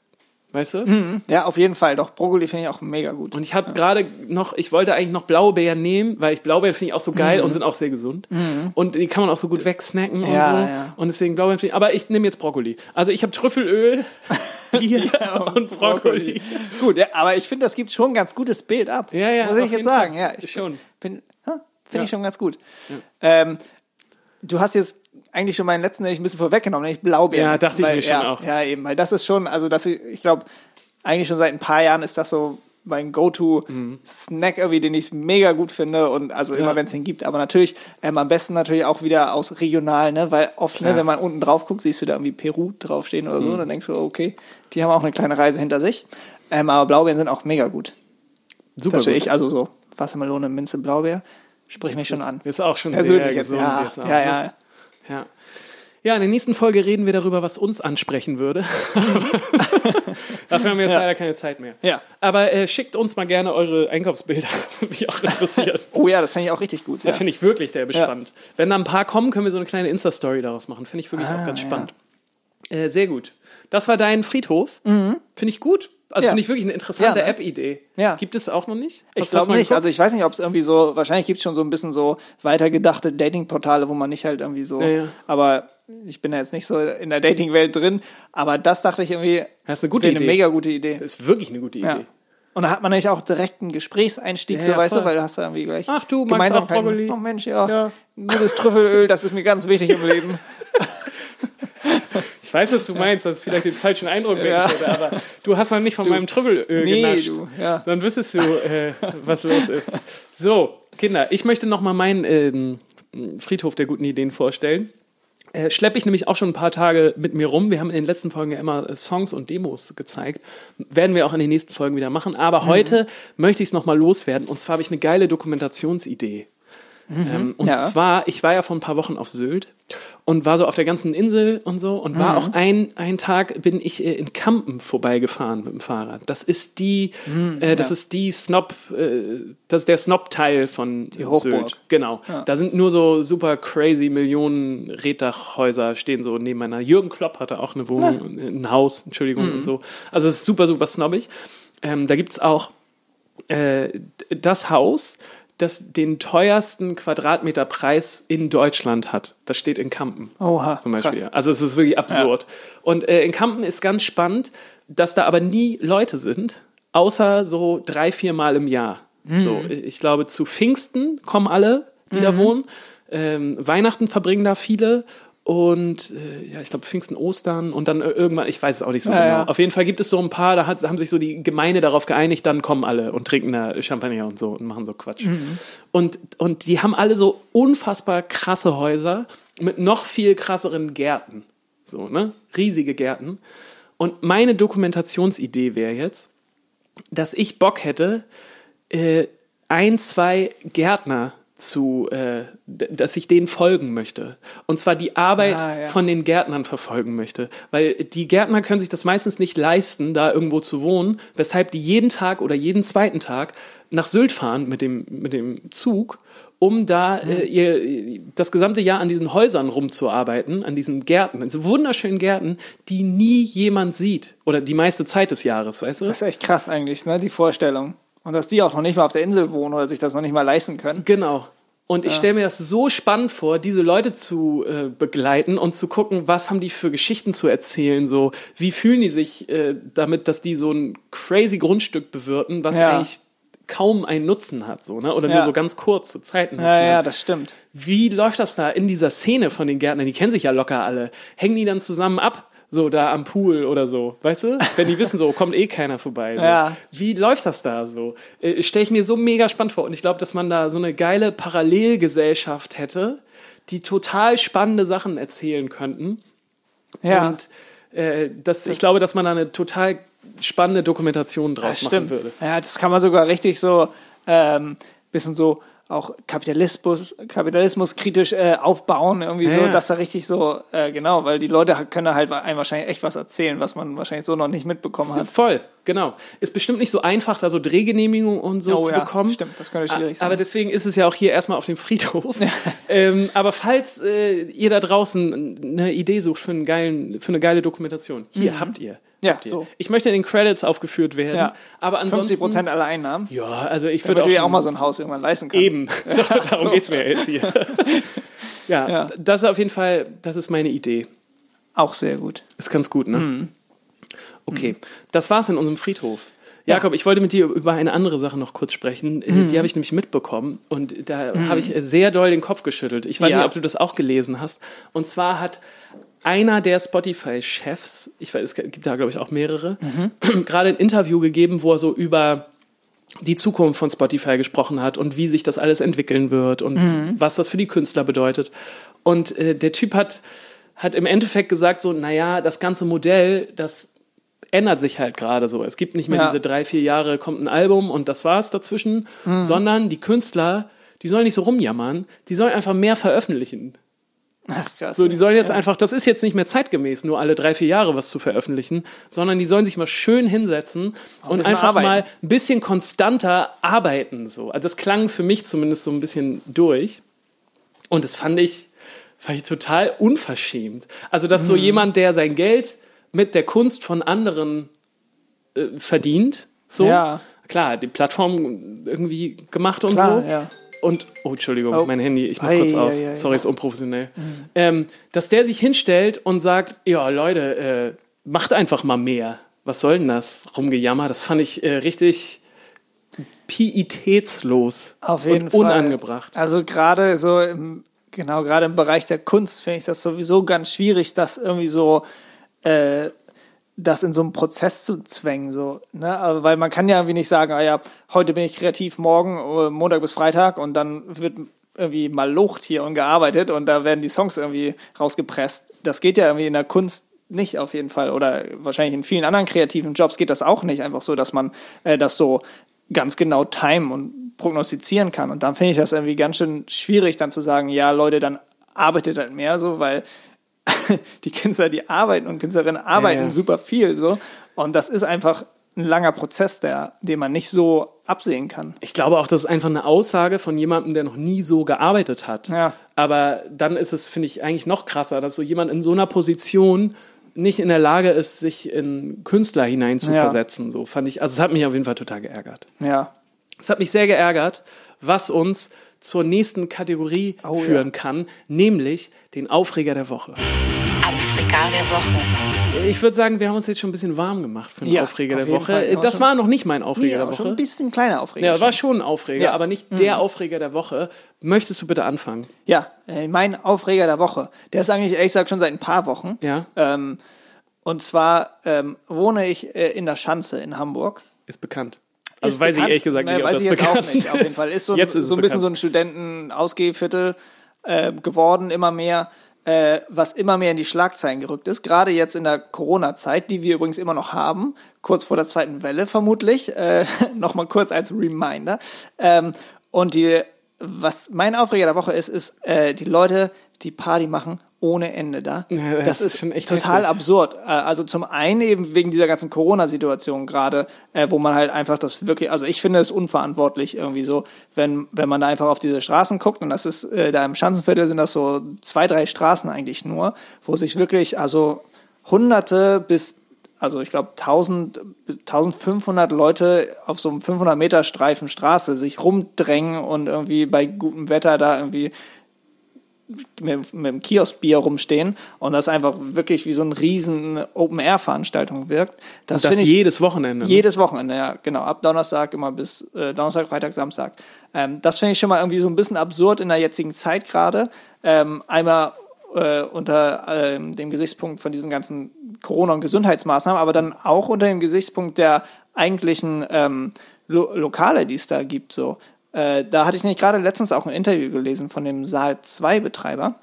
Weißt du? Ja, auf jeden Fall. Doch, Brokkoli finde ich auch mega gut. Und ich habe gerade noch, ich wollte eigentlich noch Blaubeeren nehmen, weil ich Blaubeeren finde ich auch so geil Mhm. und sind auch sehr gesund. Und die kann man auch so gut wegsnacken und Ja, so. ja. Und deswegen Blaubeeren finde ich, aber ich nehme jetzt Brokkoli. Also ich habe Trüffelöl, Bier und Brokkoli. Gut, ja, aber ich finde, das gibt schon ein ganz gutes Bild ab. Ja, ja, Muss ich jetzt sagen. Fall. Ja, ich Schon. Bin, finde Ja. ich schon ganz gut. Ähm, du hast jetzt eigentlich schon meinen letzten nämlich ein bisschen vorweggenommen, nämlich Blaubeeren. Ja, dachte ich weil, mir schon auch. Ja, eben, weil das ist schon, also das, ich glaube, eigentlich schon seit ein paar Jahren ist das so mein Go-To-Snack irgendwie, den ich mega gut finde und also immer, wenn es den gibt. Aber natürlich, ähm, am besten natürlich auch wieder aus regional, ne? Weil oft, ne, wenn man unten drauf guckt, siehst du da irgendwie Peru draufstehen oder so, dann denkst du, okay, die haben auch eine kleine Reise hinter sich. Ähm, aber Blaubeeren sind auch mega gut. Super Das will ich, also so Wassermelone, Minze, Blaubeer, sprich mich schon an. Ist auch schon Persönlich sehr jetzt, gesund ja, jetzt auch, ja, ne? ja. Ja. Ja, in der nächsten Folge reden wir darüber, was uns ansprechen würde. Dafür haben wir jetzt Ja. leider keine Zeit mehr. Ja. Aber äh, schickt uns mal gerne eure Einkaufsbilder, mich auch interessiert. Oh ja, das finde ich auch richtig gut. Ja. Das finde ich wirklich Ja. spannend. Wenn da ein paar kommen, können wir so eine kleine Insta-Story daraus machen. Finde ich wirklich auch Ah, ganz ja. spannend. Äh, sehr gut. Das war dein Friedhof. Finde ich gut. Also Mhm. Ja. finde ich wirklich eine interessante Ja, ne? App-Idee. Ja. Gibt es auch noch nicht? Ich Hast du das glaube nicht. geguckt? Also ich weiß nicht, ob es irgendwie so, wahrscheinlich gibt es schon so ein bisschen so weitergedachte Datingportale, wo man nicht halt irgendwie so, Ja, ja. aber ich bin da jetzt nicht so in der Dating-Welt drin, aber das dachte ich irgendwie, Das ist eine gute Idee. eine mega gute Idee. Das ist wirklich eine gute Idee. Ja. Und da hat man nämlich auch direkt einen Gesprächseinstieg, Ja, so ja, weißt voll. du, weil du hast da irgendwie gleich Ach du, auch Brokkoli? Oh Mensch, ja, Ja. gutes Trüffelöl, das ist mir ganz wichtig im Leben. Ich weiß, was du meinst, es vielleicht den falschen Eindruck wecken Ja. würde, aber du hast noch nicht von meinem Trüffelöl Nee, genascht. du, ja. Dann wüsstest du, äh, was los ist. So, Kinder, ich möchte noch mal meinen ähm, Friedhof der guten Ideen vorstellen. Äh, schleppe ich nämlich auch schon ein paar Tage mit mir rum. Wir haben in den letzten Folgen ja immer äh, Songs und Demos gezeigt. Werden wir auch in den nächsten Folgen wieder machen. Aber Mhm. heute möchte ich es noch mal loswerden. Und zwar habe ich eine geile Dokumentationsidee. Ähm, und Mhm. Ja. zwar, ich war ja vor ein paar Wochen auf Sylt und war so auf der ganzen Insel und so und Mhm. war auch ein, ein Tag bin ich äh, in Kampen vorbeigefahren mit dem Fahrrad. Das ist die, äh, das Mhm, ja. ist die Snob, äh, das ist der Snob-Teil von Hochburg. Sylt. Genau. Da sind nur so super crazy Millionen Reddachhäuser stehen so nebeneinander. Jürgen Klopp hatte auch eine Wohnung, ein Haus, Entschuldigung Mhm. und so. Also es ist super, super snobbig. Ähm, da gibt's auch äh, das Haus, das den teuersten Quadratmeterpreis in Deutschland hat. Das steht in Kampen. Oha, Zum Beispiel. krass. Also es ist wirklich absurd. Und äh, in Kampen ist ganz spannend, dass da aber nie Leute sind, außer so drei, vier Mal im Jahr. Mhm. So, ich glaube, zu Pfingsten kommen alle, die da wohnen. Ähm, Weihnachten verbringen da viele. Und äh, ja, ich glaube Pfingsten, Ostern und dann äh, irgendwann, ich weiß es auch nicht so Ja, genau. ja. Auf jeden Fall gibt es so ein paar, da hat, haben sich so die Gemeinde darauf geeinigt, dann kommen alle und trinken da Champagner und so und machen so Quatsch. Mhm. Und, und die haben alle so unfassbar krasse Häuser mit noch viel krasseren Gärten. So, ne? Riesige Gärten. Und meine Dokumentationsidee wäre jetzt, dass ich Bock hätte, äh, ein, zwei Gärtner zu, äh, dass ich denen folgen möchte. Und zwar die Arbeit Ah, ja. von den Gärtnern verfolgen möchte. Weil die Gärtner können sich das meistens nicht leisten, da irgendwo zu wohnen, weshalb die jeden Tag oder jeden zweiten Tag nach Sylt fahren mit dem, mit dem Zug, um da äh, ihr, das gesamte Jahr an diesen Häusern rumzuarbeiten, an diesen Gärten, an diesen wunderschönen Gärten, die nie jemand sieht. Oder die meiste Zeit des Jahres, weißt du? Das ist echt krass eigentlich, ne, die Vorstellung. Und dass die auch noch nicht mal auf der Insel wohnen oder sich das noch nicht mal leisten können. Genau. Und ich stelle mir das so spannend vor, diese Leute zu äh, begleiten und zu gucken, was haben die für Geschichten zu erzählen, so wie fühlen die sich äh, damit, dass die so ein crazy Grundstück bewirten, was Ja. eigentlich kaum einen Nutzen hat, so, ne? Oder nur Ja. so ganz kurze Zeiten. Ja, ja, das stimmt. Wie läuft das da in dieser Szene von den Gärtnern? Die kennen sich ja locker alle. Hängen die dann zusammen ab? So da am Pool oder so, weißt du? Wenn die wissen, so kommt eh keiner vorbei. So. Ja. Wie läuft das da so? Äh, Stelle ich mir so mega spannend vor. Und ich glaube, dass man da so eine geile Parallelgesellschaft hätte, die total spannende Sachen erzählen könnten. Ja, Und äh, das, ich glaube, dass man da eine total spannende Dokumentation draus das machen stimmt. würde. Ja, das kann man sogar richtig so, ähm, bisschen so auch Kapitalismus, Kapitalismus kritisch äh, aufbauen, irgendwie Ja, so, ja. dass da richtig so, äh, genau, weil die Leute können halt einem wahrscheinlich echt was erzählen, was man wahrscheinlich so noch nicht mitbekommen hat. Voll, genau. Ist bestimmt nicht so einfach, da so Drehgenehmigungen und so Oh zu ja, bekommen. stimmt, das könnte schwierig sein. Aber deswegen ist es ja auch hier erstmal auf dem Friedhof. ähm, aber falls äh, ihr da draußen eine Idee sucht für, einen geilen, für eine geile Dokumentation, hier habt ihr. Mhm. Ja, so. Ich möchte in den Credits aufgeführt werden. Ja. Aber ansonsten. 50 Prozent aller Einnahmen. Ja, also ich würde auch, schon- auch mal so ein Haus irgendwann leisten kannst. Eben. Darum geht's mir jetzt hier. ja, Ja. das ist auf jeden Fall, das ist meine Idee. Auch sehr gut. Ist ganz gut, ne? Mhm. Okay, das war's in unserem Friedhof. Jakob, ich wollte mit dir über eine andere Sache noch kurz sprechen. Äh, Mhm. Die habe ich nämlich mitbekommen und da habe ich sehr doll den Kopf geschüttelt. Ich weiß Ja. nicht, ob du das auch gelesen hast. Und zwar hat einer der Spotify-Chefs, ich weiß, es gibt da glaube ich auch mehrere, Mhm. gerade ein Interview gegeben, wo er so über die Zukunft von Spotify gesprochen hat und wie sich das alles entwickeln wird und Mhm. was das für die Künstler bedeutet. Und äh, der Typ hat, hat im Endeffekt gesagt, so, naja, das ganze Modell, das ändert sich halt gerade so. Es gibt nicht mehr Ja. diese drei, vier Jahre, kommt ein Album und das war's dazwischen, Mhm. sondern die Künstler, die sollen nicht so rumjammern, die sollen einfach mehr veröffentlichen. Ach, krass. So, die sollen jetzt einfach, das ist jetzt nicht mehr zeitgemäß, nur alle drei, vier Jahre was zu veröffentlichen, sondern die sollen sich mal schön hinsetzen und bisschen einfach arbeiten. mal ein bisschen konstanter arbeiten. So. Also das klang für mich zumindest so ein bisschen durch. Und das fand ich, fand ich total unverschämt. Also, dass Mhm. so jemand, der sein Geld mit der Kunst von anderen äh, verdient, so, Ja. klar, die Plattform irgendwie gemacht und Klar, so. ja. Und, oh, Entschuldigung, Oh. mein Handy, ich mach Ei, kurz aus. ei, ei, Sorry, ist unprofessionell. Ähm, dass der sich hinstellt und sagt, ja, Leute, äh, macht einfach mal mehr. Was soll denn das? Rumgejammer, das fand ich äh, richtig pietätslos Auf jeden und Fall. unangebracht. Also gerade so im, genau, gerade im Bereich der Kunst finde ich das sowieso ganz schwierig, das irgendwie so, äh, das in so einen Prozess zu zwängen, so, ne? Aber weil man kann ja irgendwie nicht sagen, ah ja, heute bin ich kreativ, morgen, äh, Montag bis Freitag und dann wird irgendwie mal Lucht hier und gearbeitet und da werden die Songs irgendwie rausgepresst. Das geht ja irgendwie in der Kunst nicht auf jeden Fall oder wahrscheinlich in vielen anderen kreativen Jobs geht das auch nicht einfach so, dass man äh, das so ganz genau timen und prognostizieren kann. Und dann finde ich das irgendwie ganz schön schwierig, dann zu sagen, ja, Leute, dann arbeitet halt mehr so, weil die Künstler, die arbeiten und Künstlerinnen arbeiten Ja, ja. super viel so. Und das ist einfach ein langer Prozess, der, den man nicht so absehen kann. Ich glaube auch, das ist einfach eine Aussage von jemandem, der noch nie so gearbeitet hat. Ja. Aber dann ist es, finde ich, eigentlich noch krasser, dass so jemand in so einer Position nicht in der Lage ist, sich in Künstler hineinzuversetzen. So fand ich, also es hat mich auf jeden Fall total geärgert. Ja. Es hat mich sehr geärgert, was uns zur nächsten Kategorie Oh, führen ja. kann, nämlich den Aufreger der Woche. Aufreger der Woche. Ich würde sagen, wir haben uns jetzt schon ein bisschen warm gemacht für den Ja, Aufreger auf der Woche. Fall. Das war noch nicht mein Aufreger Nee, der Woche. schon ein bisschen kleiner Aufreger. Ja, war schon. ein Aufreger, Ja. Mhm. aber nicht der Aufreger der Woche. Möchtest du bitte anfangen? Ja, äh, mein Aufreger der Woche. Der ist eigentlich, ehrlich gesagt, schon seit ein paar Wochen. Ja. Ähm, und zwar ähm, wohne ich äh, in der Schanze in Hamburg. Ist bekannt. Also Ist weiß bekannt. ich ehrlich gesagt Ne, nicht, ob weiß das ich jetzt bekannt auch nicht, auf jeden ist. Fall. Ist so, ein- Jetzt ist so ein bisschen so ein Studenten-Ausgehviertel äh, geworden, immer mehr, äh, was immer mehr in die Schlagzeilen gerückt ist. Gerade jetzt in der Corona-Zeit, die wir übrigens immer noch haben, kurz vor der zweiten Welle vermutlich. Äh, Nochmal kurz als Reminder. Ähm, und die, was mein Aufreger der Woche ist, ist äh, die Leute, die Party machen ohne Ende da. Ja, das das ist schon echt total heftig. absurd. Äh, Also zum einen eben wegen dieser ganzen Corona-Situation gerade, äh, wo man halt einfach das wirklich, also ich finde es unverantwortlich irgendwie so, wenn, wenn man da einfach auf diese Straßen guckt und das ist, äh, da im Schanzenviertel sind das so zwei, drei Straßen eigentlich nur, wo sich wirklich, also hunderte bis, also ich glaube 1000, bis 1500 Leute auf so einem 500 Meter Streifen Straße sich rumdrängen und irgendwie bei gutem Wetter da irgendwie mit, mit dem Kioskbier rumstehen und das einfach wirklich wie so eine riesen Open-Air-Veranstaltung wirkt. Das, Das ich jedes Wochenende. ne? jedes Wochenende, ja, genau. Ab Donnerstag immer bis äh, Donnerstag, Freitag, Samstag. Ähm, das finde ich schon mal irgendwie so ein bisschen absurd in der jetzigen Zeit gerade. Ähm, einmal äh, unter ähm, dem Gesichtspunkt von diesen ganzen Corona- und Gesundheitsmaßnahmen, aber dann auch unter dem Gesichtspunkt der eigentlichen ähm, Lo Lokale, die es da gibt. So. Äh, da hatte ich nämlich gerade letztens auch ein Interview gelesen von dem Saal 2-Betreiber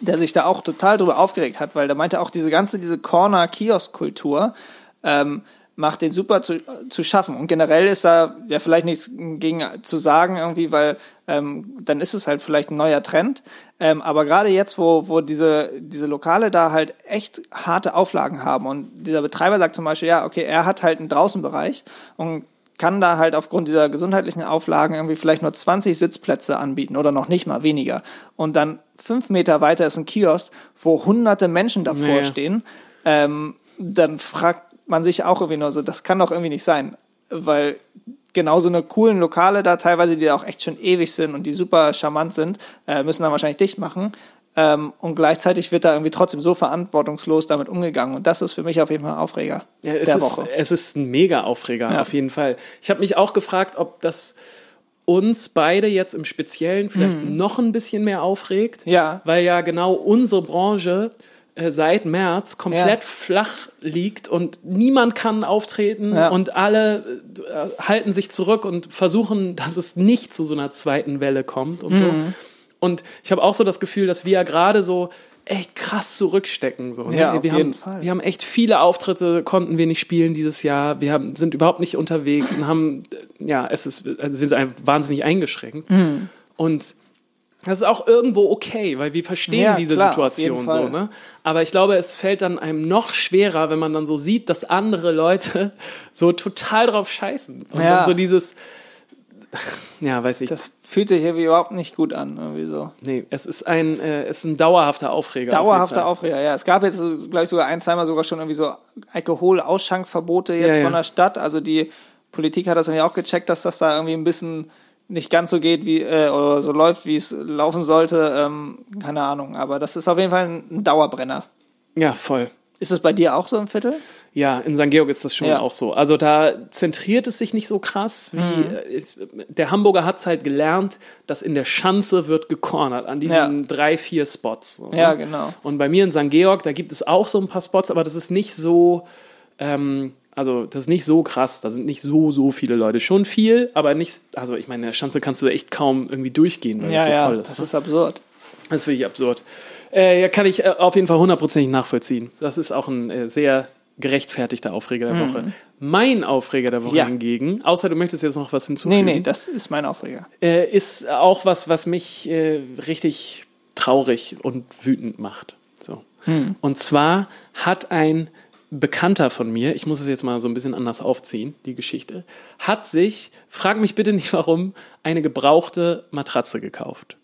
der sich da auch total drüber aufgeregt hat, weil der meinte auch diese ganze, diese Corner-Kiosk-Kultur ähm, macht den super zu, zu schaffen. Und generell ist da ja vielleicht nichts gegen zu sagen irgendwie, weil ähm, dann ist es halt vielleicht ein neuer Trend. Ähm, aber gerade jetzt, wo, wo diese, diese Lokale da halt echt harte Auflagen haben und dieser Betreiber sagt zum Beispiel, ja, okay, er hat halt einen Draußenbereich und kann da halt aufgrund dieser gesundheitlichen Auflagen irgendwie vielleicht nur 20 Sitzplätze anbieten oder noch nicht mal weniger. Und dann fünf Meter weiter ist ein Kiosk, wo hunderte Menschen davor Naja. stehen. Ähm, dann fragt man sich auch irgendwie nur so, das kann doch irgendwie nicht sein. Weil genau so eine coolen Lokale da teilweise, die auch echt schon ewig sind und die super charmant sind, äh, müssen dann wahrscheinlich dicht machen. Ähm, und gleichzeitig wird da irgendwie trotzdem so verantwortungslos damit umgegangen. Und das ist für mich auf jeden Fall ein Aufreger Ja, es, der ist, Woche. es ist ein Mega-Aufreger, Ja. auf jeden Fall. Ich habe mich auch gefragt, ob das uns beide jetzt im Speziellen vielleicht noch ein bisschen mehr aufregt. Mhm. Ja. Weil ja genau unsere Branche äh, seit März komplett Ja. flach liegt und niemand kann auftreten Ja. und alle, äh, halten sich zurück und versuchen, dass es nicht zu so einer zweiten Welle kommt und so. Und ich habe auch so das Gefühl, dass wir ja gerade so echt krass zurückstecken. So, ne? Ja, auf wir jeden haben, Fall. Wir haben echt viele Auftritte, konnten wir nicht spielen dieses Jahr. Wir haben, sind überhaupt nicht unterwegs und haben, ja, es ist, also wir sind wahnsinnig eingeschränkt. Mhm. Und das ist auch irgendwo okay, weil wir verstehen Ja, diese klar, Situation so, ne? Aber ich glaube, es fällt dann einem noch schwerer, wenn man dann so sieht, dass andere Leute so total drauf scheißen. Und Ja. dann so dieses, ja, weiß ich. Das fühlt sich irgendwie überhaupt nicht gut an, irgendwie so. nee, es ist ein, äh, es ist ein dauerhafter Aufreger. auf Dauerhafter Fall. Aufreger, ja. Es gab jetzt, glaube ich, sogar ein, zweimal sogar schon irgendwie so Alkoholausschenkverbote jetzt Ja, ja. von der Stadt. Also die Politik hat das irgendwie auch gecheckt, dass das da irgendwie ein bisschen nicht ganz so geht, wie, äh, oder so läuft, wie es laufen sollte. Ähm, keine Ahnung. Aber das ist auf jeden Fall ein, ein Dauerbrenner. Ja, voll. Ist das bei dir auch so im Viertel? Ja, in St. Georg ist das schon Ja. auch so. Also da zentriert es sich nicht so krass wie Mhm. äh, ist- der Hamburger hat es halt gelernt, dass in der Schanze wird gecornert an diesen Ja. drei, vier Spots. So, Ja, ne? genau. Und bei mir in St. Georg, da gibt es auch so ein paar Spots, aber das ist nicht so, ähm, also das ist nicht so krass. Da sind nicht so, so viele Leute. Schon viel, aber nicht, also ich meine, in der Schanze kannst du echt kaum irgendwie durchgehen, weil Ja, es so ja, voll ist. das ne? ist absurd. Das finde ich absurd. Äh, ja, kann ich äh, auf jeden Fall hundertprozentig nachvollziehen. Das ist auch ein äh, sehr gerechtfertigter Aufreger der Woche. Mein Aufreger der Woche Mhm. Ja. hingegen, außer du möchtest jetzt noch was hinzufügen, Nee, nee, das ist mein Aufreger. äh, ist auch was, was mich äh, richtig traurig und wütend macht. So. Hm. Und zwar hat ein Bekannter von mir, ich muss es jetzt mal so ein bisschen anders aufziehen, die Geschichte, hat sich, frag mich bitte nicht warum, eine gebrauchte Matratze gekauft.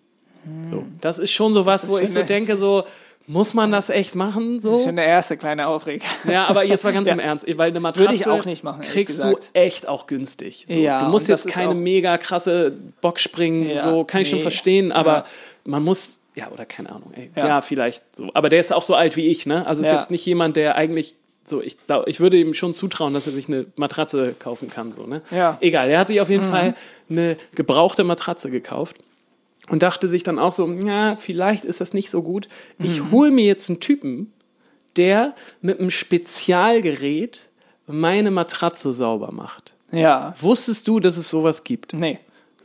So. Das ist schon so was, wo Hm. ich so denke, so, muss man das echt machen? So? Das ist schon der erste kleine Aufreger. Ja, aber jetzt mal ganz Ja. im Ernst, weil eine Matratze Würde ich auch nicht machen, kriegst gesagt. du echt auch günstig. So. Ja, du musst jetzt keine mega krasse Boxspringen, Ja, so kann ich schon nee. verstehen, aber Ja. man muss, ja, oder keine Ahnung, ey. Ja. Vielleicht so. Aber der ist auch so alt wie ich, ne? Also ist jetzt nicht jemand, der eigentlich so, ich glaube, ich würde ihm schon zutrauen, dass er sich eine Matratze kaufen kann, so, ne? Ja. Mhm. Egal, er hat sich auf jeden Fall eine gebrauchte Matratze gekauft und dachte sich dann auch so, ja, vielleicht ist das nicht so gut. Ich Mhm. hole mir jetzt einen Typen, der mit einem Spezialgerät meine Matratze sauber macht. Ja, Wusstest du, dass es sowas gibt? nee.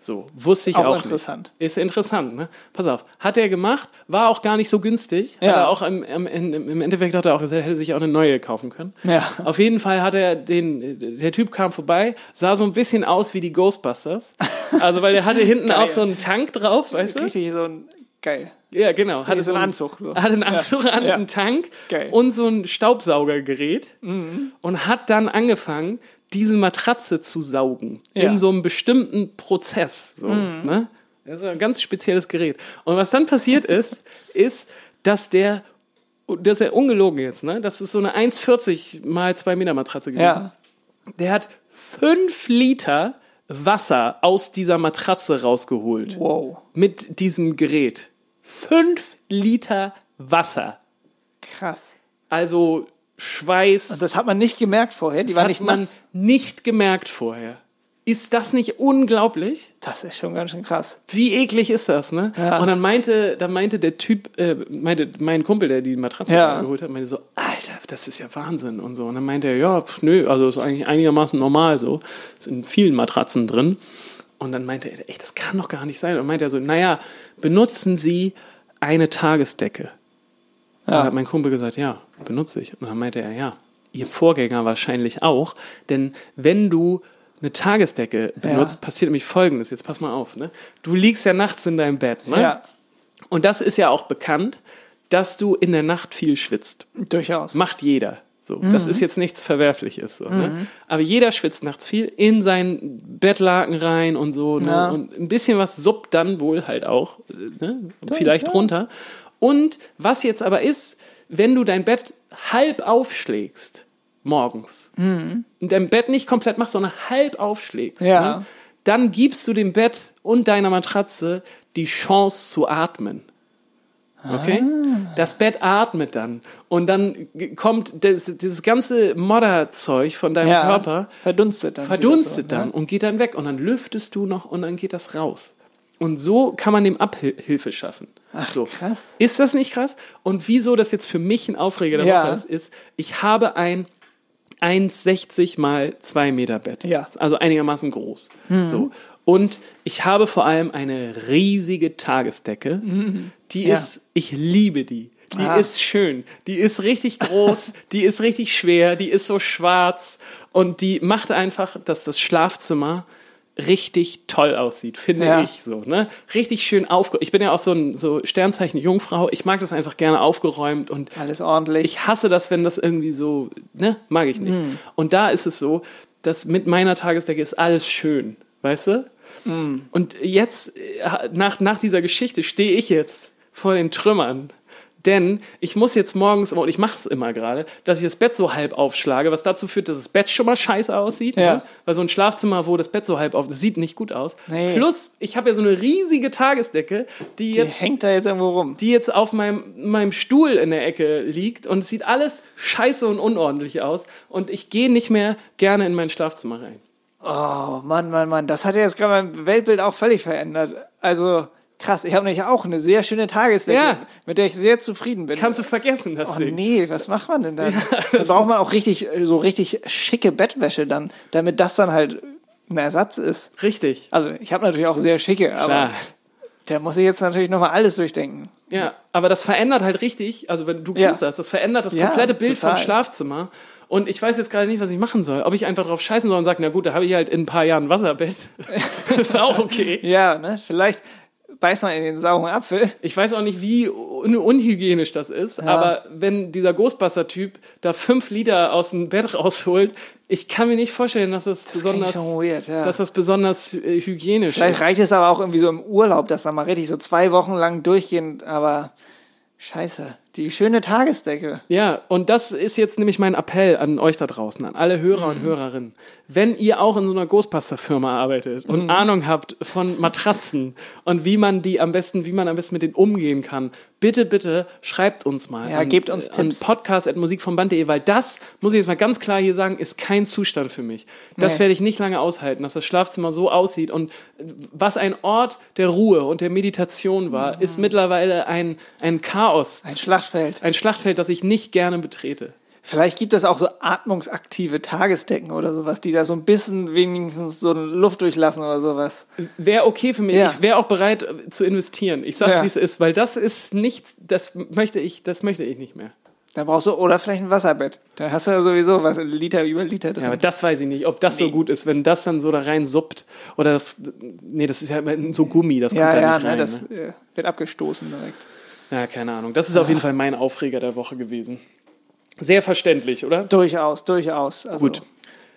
So, wusste ich Auch auch, interessant. nicht. Ist interessant, ne? Pass auf, hat er gemacht, war auch gar nicht so günstig. Hat Ja. er auch im, im, im Endeffekt hat er auch, er hätte sich auch eine neue kaufen können. Ja. Auf jeden Fall hat er den, der Typ kam vorbei, sah so ein bisschen aus wie die Ghostbusters. Also, weil er hatte hinten auch so einen Tank drauf, weißt du? Richtig so ein, geil. Ja, genau. Hatte so einen Anzug, so. Hatte einen Anzug an, Ja. einen Tank Geil. Mhm. und so ein Staubsaugergerät und hat dann angefangen, diese Matratze zu saugen. Ja. Mhm. In so einem bestimmten Prozess. So, ne? Das ist ein ganz spezielles Gerät. Und was dann passiert ist, ist, dass der, das ist ja ungelogen jetzt, ne? Das ist so eine 1,40 mal 2 Meter Matratze gewesen. Ja. Der hat 5 Liter Wasser aus dieser Matratze rausgeholt Wow. mit diesem Gerät. Fünf Liter Wasser. Krass. Also Schweiß. Das hat man nicht gemerkt vorher. Die das war hat nicht man nass. nicht gemerkt vorher. Ist das nicht unglaublich? Das ist schon ganz schön krass. Wie eklig ist das, ne? Ja. Und dann meinte, dann meinte der Typ, äh, meinte mein Kumpel, der die Matratze Ja. geholt hat, meinte so, Alter, das ist ja Wahnsinn und so. Und dann meinte er, ja, pf, nö, also ist eigentlich einigermaßen normal so. Es sind vielen Matratzen drin. Und dann meinte er, ey, das kann doch gar nicht sein. Und meinte er so, naja, benutzen Sie eine Tagesdecke. Und dann hat mein Kumpel gesagt, ja, benutze ich. Und dann meinte er, ja, Ihr Vorgänger wahrscheinlich auch. Denn wenn du eine Tagesdecke benutzt, Ja. passiert nämlich Folgendes. Jetzt pass mal auf. Ne? Du liegst ja nachts in deinem Bett. Ne? Ja, Und das ist ja auch bekannt, dass du in der Nacht viel schwitzt. durchaus. Macht jeder. So, Das ist jetzt nichts Verwerfliches. So, ne? Aber jeder schwitzt nachts viel in seinen Bettlaken rein und so. Ne? Ja. Und ein bisschen was suppt dann wohl halt auch. äh, Ne? Vielleicht runter. Und was jetzt aber ist, wenn du dein Bett halb aufschlägst, morgens, und dein Bett nicht komplett machst, sondern halb aufschlägst, Ja. ne? dann gibst du dem Bett und deiner Matratze die Chance zu atmen. Okay? Das Bett atmet dann. Und dann kommt das, dieses ganze Modderzeug von deinem ja, Körper, verdunstet dann. verdunstet so, dann ne? und geht dann weg. Und dann lüftest du noch und dann geht das raus. Und so kann man dem Abhilfe schaffen. Ach, so. krass. Ist das nicht krass? Und wieso das jetzt für mich ein Aufreger der Ja. Woche ist, ist, ich habe ein 1,60 mal 2 Meter Bett. Ja. Also einigermaßen groß. So. Und ich habe vor allem eine riesige Tagesdecke. Die Ja. ist, ich liebe die. Die Ah. ist schön. Die ist richtig groß. die ist richtig schwer. Die ist so schwarz. Und die macht einfach, dass das Schlafzimmer richtig toll aussieht, finde Ja. ich so, ne? Richtig schön aufgeräumt. Ich bin ja auch so ein so Sternzeichen Jungfrau. Ich mag das einfach gerne aufgeräumt und Alles ordentlich. ich hasse das, wenn das irgendwie so, ne, mag ich nicht. Hm. Und da ist es so, dass mit meiner Tagesdecke ist alles schön, weißt du? Hm. Und jetzt, äh, nach, nach dieser Geschichte, stehe ich jetzt vor den Trümmern. Denn ich muss jetzt morgens, und ich mache es immer gerade, dass ich das Bett so halb aufschlage, was dazu führt, dass das Bett schon mal scheiße aussieht. Ja. Ne? Weil so ein Schlafzimmer, wo das Bett so halb auf, das sieht nicht gut aus. Nee. Plus, ich habe ja so eine riesige Tagesdecke, die Die jetzt hängt da jetzt irgendwo rum. die jetzt auf meinem, meinem Stuhl in der Ecke liegt und es sieht alles scheiße und unordentlich aus und ich gehe nicht mehr gerne in mein Schlafzimmer rein. Oh, Mann, Mann, Mann. Das hat ja jetzt gerade mein Weltbild auch völlig verändert. Also, krass. Ich habe nämlich auch eine sehr schöne Tagesdecke, Ja. mit der ich sehr zufrieden bin. Kannst du vergessen, das Oh Ding. nee, was macht man denn dann? dann braucht man auch richtig, äh, so richtig schicke Bettwäsche dann, damit das dann halt ein Ersatz ist. Richtig. Also ich habe natürlich auch sehr schicke, aber Klar. da muss ich jetzt natürlich nochmal alles durchdenken. Ja, aber das verändert halt richtig, also wenn du Ja. kennst das, das verändert das Ja, komplette Bild total. vom Schlafzimmer. Und ich weiß jetzt gerade nicht, was ich machen soll. Ob ich einfach drauf scheißen soll und sagen, na gut, da habe ich halt in ein paar Jahren ein Wasserbett. das ist auch okay. Ja, ne? Vielleicht beißt man in den sauren Apfel. Ich weiß auch nicht, wie un unhygienisch das ist, aber wenn dieser Ghostbuster-Typ da fünf Liter aus dem Bett rausholt, ich kann mir nicht vorstellen, dass das, besonders, klingt schon weird, ja. dass das besonders äh, hygienisch Vielleicht ist. reicht es aber auch irgendwie so im Urlaub, dass man mal richtig so zwei Wochen lang durchgehend, aber scheiße. Die schöne Tagesdecke. Ja, und das ist jetzt nämlich mein Appell an euch da draußen, an alle Hörer Mhm. und Hörerinnen. Wenn ihr auch in so einer Ghostbuster-Firma arbeitet und Mhm. Ahnung habt von Matratzen und wie man die am besten, wie man am besten mit denen umgehen kann, bitte, bitte schreibt uns mal. Ja, gebt uns äh, an Tipps. podcast.musikvomband.de, weil das, muss ich jetzt mal ganz klar hier sagen, ist kein Zustand für mich. Das Nee. werde ich nicht lange aushalten, dass das Schlafzimmer so aussieht. Und was ein Ort der Ruhe und der Meditation war, ist mittlerweile ein, ein Chaos. Mhm. Ein Schlachtfeld. Ein Schlachtfeld, das ich nicht gerne betrete. Vielleicht gibt es auch so atmungsaktive Tagesdecken oder sowas, die da so ein bisschen wenigstens so Luft durchlassen oder sowas. Wäre okay für mich. Ja. Ich wäre auch bereit äh, zu investieren. Ich sag's, Ja. wie es ist, weil das ist nichts, das möchte ich, das möchte ich nicht mehr. Da brauchst du, oder vielleicht ein Wasserbett. Da hast du ja sowieso was, Liter über Liter drin. Ja, aber das weiß ich nicht, ob das so gut ist, wenn das dann so da rein suppt. Oder das, nee, das ist ja so Gummi, das kommt ja, da ja, nicht ne, rein. das ne? äh, wird abgestoßen direkt. Ja, keine Ahnung. Das ist auf jeden Fall mein Aufreger der Woche gewesen. Sehr verständlich, oder? Durchaus, durchaus. Also, Gut.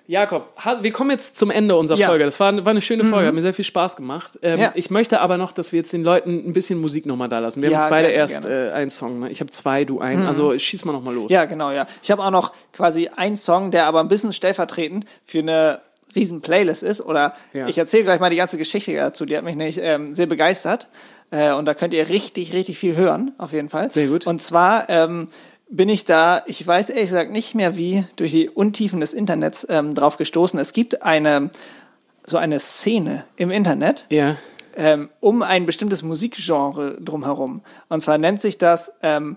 Jakob, wir kommen jetzt zum Ende unserer Ja. Mhm. Folge. Das war, war eine schöne Folge, hat mir sehr viel Spaß gemacht. Ähm, Ja. Ich möchte aber noch, dass wir jetzt den Leuten ein bisschen Musik nochmal da lassen. Wir Ja, haben jetzt beide gerne, erst gerne. Mhm. äh, einen Song. Ne? Ich habe zwei, du einen. Also schieß mal nochmal los. Ja, genau, ja. Ich habe auch noch quasi einen Song, der aber ein bisschen stellvertretend für eine riesen Playlist ist. Oder ich erzähle gleich mal die ganze Geschichte dazu. Die hat mich nämlich ähm, sehr begeistert. Äh, und da könnt ihr richtig, richtig viel hören, auf jeden Fall. Sehr gut. Und zwar ähm, bin ich da, ich weiß ehrlich gesagt nicht mehr wie, durch die Untiefen des Internets ähm, drauf gestoßen. Es gibt eine, so eine Szene im Internet, Ja. ähm, um ein bestimmtes Musikgenre drumherum. Und zwar nennt sich das ähm,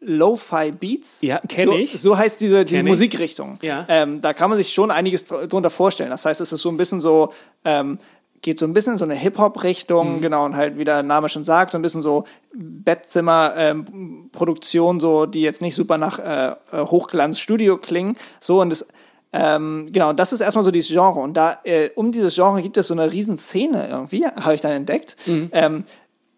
Lo-Fi Beats. Ja, kenn so, ich. So heißt diese, diese. Musikrichtung. Ja. Ähm, da kann man sich schon einiges dr- drunter vorstellen. Das heißt, es ist so ein bisschen so, ähm, geht so ein bisschen in so eine Mhm. Hip-Hop-Richtung, genau, und halt, wie der Name schon sagt, so ein bisschen so Bettzimmer-Produktion, so, die jetzt nicht super nach äh, äh, Hochglanz-Studio klingen. So, und das ähm, genau, das ist erstmal so dieses Genre. Und da äh, um dieses Genre gibt es so eine riesen Szene irgendwie, habe ich dann entdeckt, Mhm. ähm,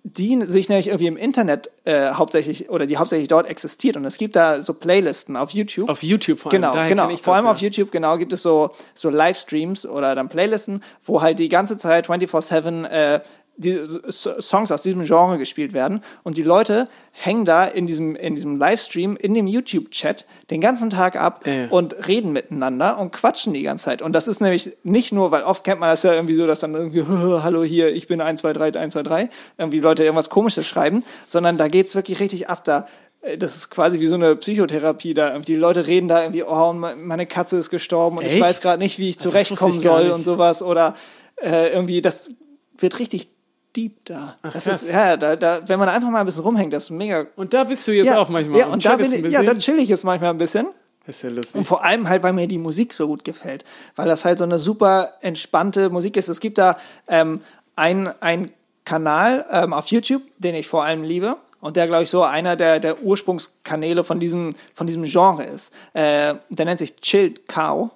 die sich nämlich irgendwie im Internet äh, hauptsächlich oder die hauptsächlich dort existiert. Und es gibt da so Playlisten auf YouTube. Auf YouTube vor allem. Genau, Daher genau. Vor das, allem ja. auf YouTube, genau, gibt es so, so Livestreams oder dann Playlisten, wo halt die ganze Zeit 24-7 äh, die Songs aus diesem Genre gespielt werden. Und die Leute hängen da in diesem, in diesem Livestream, in dem YouTube-Chat den ganzen Tag ab ja. und reden miteinander und quatschen die ganze Zeit. Und das ist nämlich nicht nur, weil oft kennt man das ja irgendwie so, dass dann irgendwie, hallo hier, ich bin 123, 123, irgendwie Leute irgendwas komisches schreiben, sondern da geht's wirklich richtig ab da. äh, Das ist quasi wie so eine Psychotherapie da. Die Leute reden da irgendwie, oh, meine Katze ist gestorben und ich Echt? weiß gerade nicht, wie ich wusste zurechtkommen ich soll und sowas. Oder äh, irgendwie, das wird richtig deep da. Ach, das krass. ist, ja, da, da, wenn man einfach mal ein bisschen rumhängt, das ist mega Und da bist du jetzt ja, auch manchmal. Ja, und da, bin ich, ja, da chill ich jetzt manchmal ein bisschen. Das ist ja lustig. Und vor allem halt, weil mir die Musik so gut gefällt. Weil das halt so eine super entspannte Musik ist. Es gibt da ähm, einen Kanal ähm, auf YouTube, den ich vor allem liebe. Und der, glaube ich, so einer der, der Ursprungskanäle von diesem, von diesem Genre ist. Äh, der nennt sich Chilled Cow.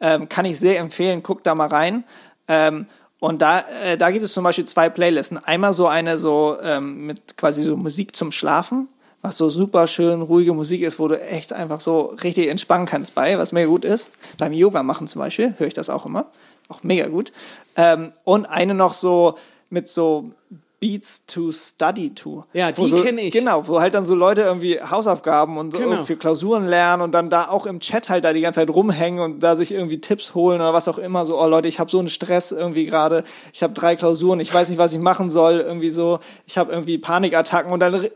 Ähm, kann ich sehr empfehlen, guckt da mal rein. Ähm, und da, äh, da gibt es zum Beispiel zwei Playlisten. Einmal so eine so ähm, mit quasi so Musik zum Schlafen, was so super schön ruhige Musik ist, wo du echt einfach so richtig entspannen kannst bei, was mega gut ist. Beim Yoga machen zum Beispiel höre ich das auch immer. Auch mega gut. Ähm, und eine noch so mit so Beats to Study to. Ja, die so, kenn ich. Genau, wo halt dann so Leute irgendwie Hausaufgaben und so Genau. für Klausuren lernen und dann da auch im Chat halt da die ganze Zeit rumhängen und da sich irgendwie Tipps holen oder was auch immer. So, oh Leute, ich habe so einen Stress irgendwie gerade. Ich habe drei Klausuren, ich weiß nicht, was ich machen soll. Irgendwie so, ich habe irgendwie Panikattacken und dann re-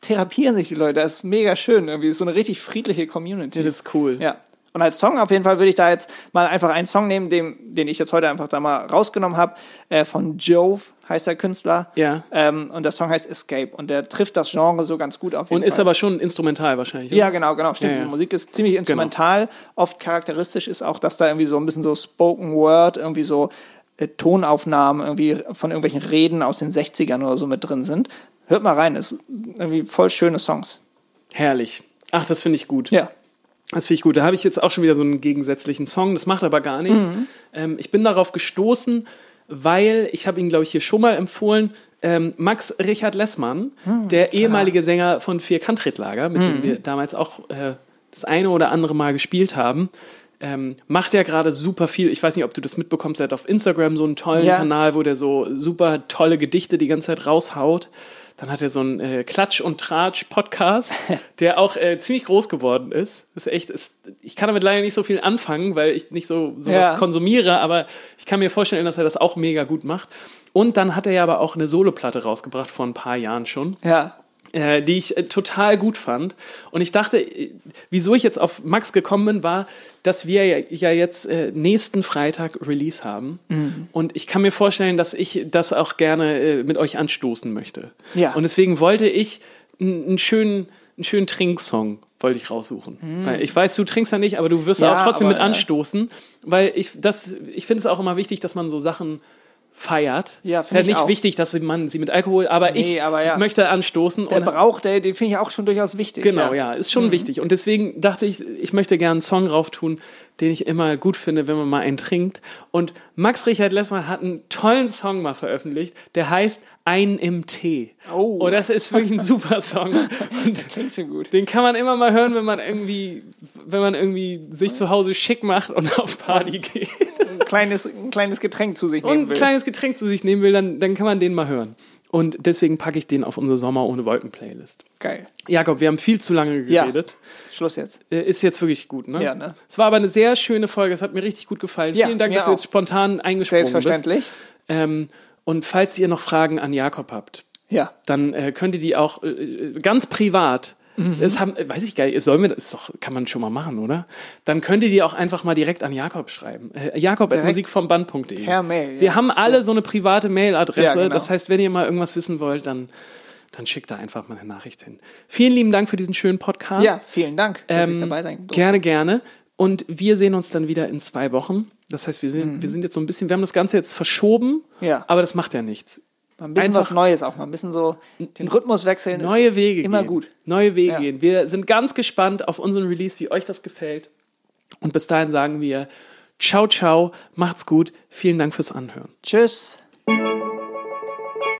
therapieren sich die Leute. Das ist mega schön. Irgendwie Das ist so eine richtig friedliche Community. Ja, das ist cool. Ja. Und als Song auf jeden Fall würde ich da jetzt mal einfach einen Song nehmen, den, den ich jetzt heute einfach da mal rausgenommen habe. Äh, von Jove heißt der Künstler. Ja. Ähm, und der Song heißt Escape. Und der trifft das Genre so ganz gut auf jeden Und Fall. ist aber schon instrumental wahrscheinlich. Ja, genau, genau. Stimmt, Ja, ja. diese Musik ist ziemlich instrumental. Oft charakteristisch ist auch, dass da irgendwie so ein bisschen so Spoken Word, irgendwie so äh, Tonaufnahmen irgendwie von irgendwelchen Reden aus den 60ern oder so mit drin sind. Hört mal rein, ist irgendwie voll schöne Songs. Herrlich. Ach, das finde ich gut. Ja. Das finde ich gut. Da habe ich jetzt auch schon wieder so einen gegensätzlichen Song. Das macht aber gar nichts. Mhm. Ähm, ich bin darauf gestoßen, weil ich habe ihn, glaube ich, hier schon mal empfohlen. Ähm, Max Richard Lessmann, Hm, der ehemalige Sänger von Vier Kantritlager, mit dem wir damals auch äh, das eine oder andere Mal gespielt haben, ähm, macht ja gerade super viel. Ich weiß nicht, ob du das mitbekommst. Er hat auf Instagram so einen tollen Ja. Kanal, wo der so super tolle Gedichte die ganze Zeit raushaut. Dann hat er so einen äh, Klatsch- und Tratsch-Podcast, der auch äh, ziemlich groß geworden ist. Das ist echt, ist, ich kann damit leider nicht so viel anfangen, weil ich nicht so sowas Ja. konsumiere, aber ich kann mir vorstellen, dass er das auch mega gut macht. Und dann hat er ja aber auch eine Soloplatte rausgebracht vor ein paar Jahren schon Ja. Äh, die ich äh, total gut fand. Und ich dachte, äh, wieso ich jetzt auf Max gekommen bin, war, dass wir ja, ja jetzt äh, nächsten Freitag Release haben. Mhm. Und ich kann mir vorstellen, dass ich das auch gerne äh, mit euch anstoßen möchte. Ja. Und deswegen wollte ich einen schönen, einen schönen Trinksong wollte ich raussuchen. Weil ich weiß, du trinkst ja nicht, aber du wirst Mhm. Ja, auch trotzdem aber, mit äh, anstoßen, weil ich das, ich finde es auch immer wichtig, dass man so Sachen feiert. Ja, es ist find ja ich nicht auch. wichtig, dass man sie mit Alkohol, aber Nee, ich aber ja. möchte anstoßen Der und Brauch, der, den finde ich auch schon durchaus wichtig. Genau, ja, ist schon wichtig. Und deswegen dachte ich, ich möchte gerne einen Song rauf tun, den ich immer gut finde, wenn man mal einen trinkt. Und Max Richard Lessmann hat einen tollen Song mal veröffentlicht, der heißt Ein im Tee. Oh. Und das ist wirklich ein super Song. Und Klingt schon gut. den kann man immer mal hören, wenn man irgendwie, wenn man irgendwie sich zu Hause schick macht und auf Party geht. Ein kleines, ein kleines Getränk zu sich Und nehmen ein will. kleines Getränk zu sich nehmen will, dann, dann kann man den mal hören. Und deswegen packe ich den auf unsere Sommer ohne Wolken Playlist. Geil. Jakob, wir haben viel zu lange Ja. geredet. Schluss jetzt. Äh, Ist jetzt wirklich gut, ne? Ja, ne? Es war aber eine sehr schöne Folge. Es hat mir richtig gut gefallen. Ja, Vielen Dank, dass du jetzt auch. spontan eingesprungen Selbstverständlich. bist. Ähm, und falls ihr noch Fragen an Jakob habt, Ja. dann äh, könnt ihr die auch äh, äh, ganz privat. Mhm. Das haben, weiß ich gar nicht, sollen wir das ist doch, kann man schon mal machen, oder? Dann könnt ihr die auch einfach mal direkt an Jakob schreiben. Äh, Jakob at Direkt musikvomband.de. per Mail, ja. Wir haben alle so eine private Mailadresse. Ja, genau. Das heißt, wenn ihr mal irgendwas wissen wollt, dann, dann schickt da einfach mal eine Nachricht hin. Vielen lieben Dank für diesen schönen Podcast. Ja, vielen Dank, dass ich Ähm, dabei sein durfte. Gerne, gerne. Und wir sehen uns dann wieder in zwei Wochen. Das heißt, wir sind, Mhm. wir sind jetzt so ein bisschen, wir haben das Ganze jetzt verschoben, Ja. aber das macht ja nichts. Mal ein bisschen einfach- was Neues auch mal. Ein bisschen so den Rhythmus wechseln. Neue ist Wege Immer gehen. gut. Neue Wege Ja. gehen. Wir sind ganz gespannt auf unseren Release, wie euch das gefällt. Und bis dahin sagen wir Ciao, ciao, macht's gut. Vielen Dank fürs Anhören. Tschüss.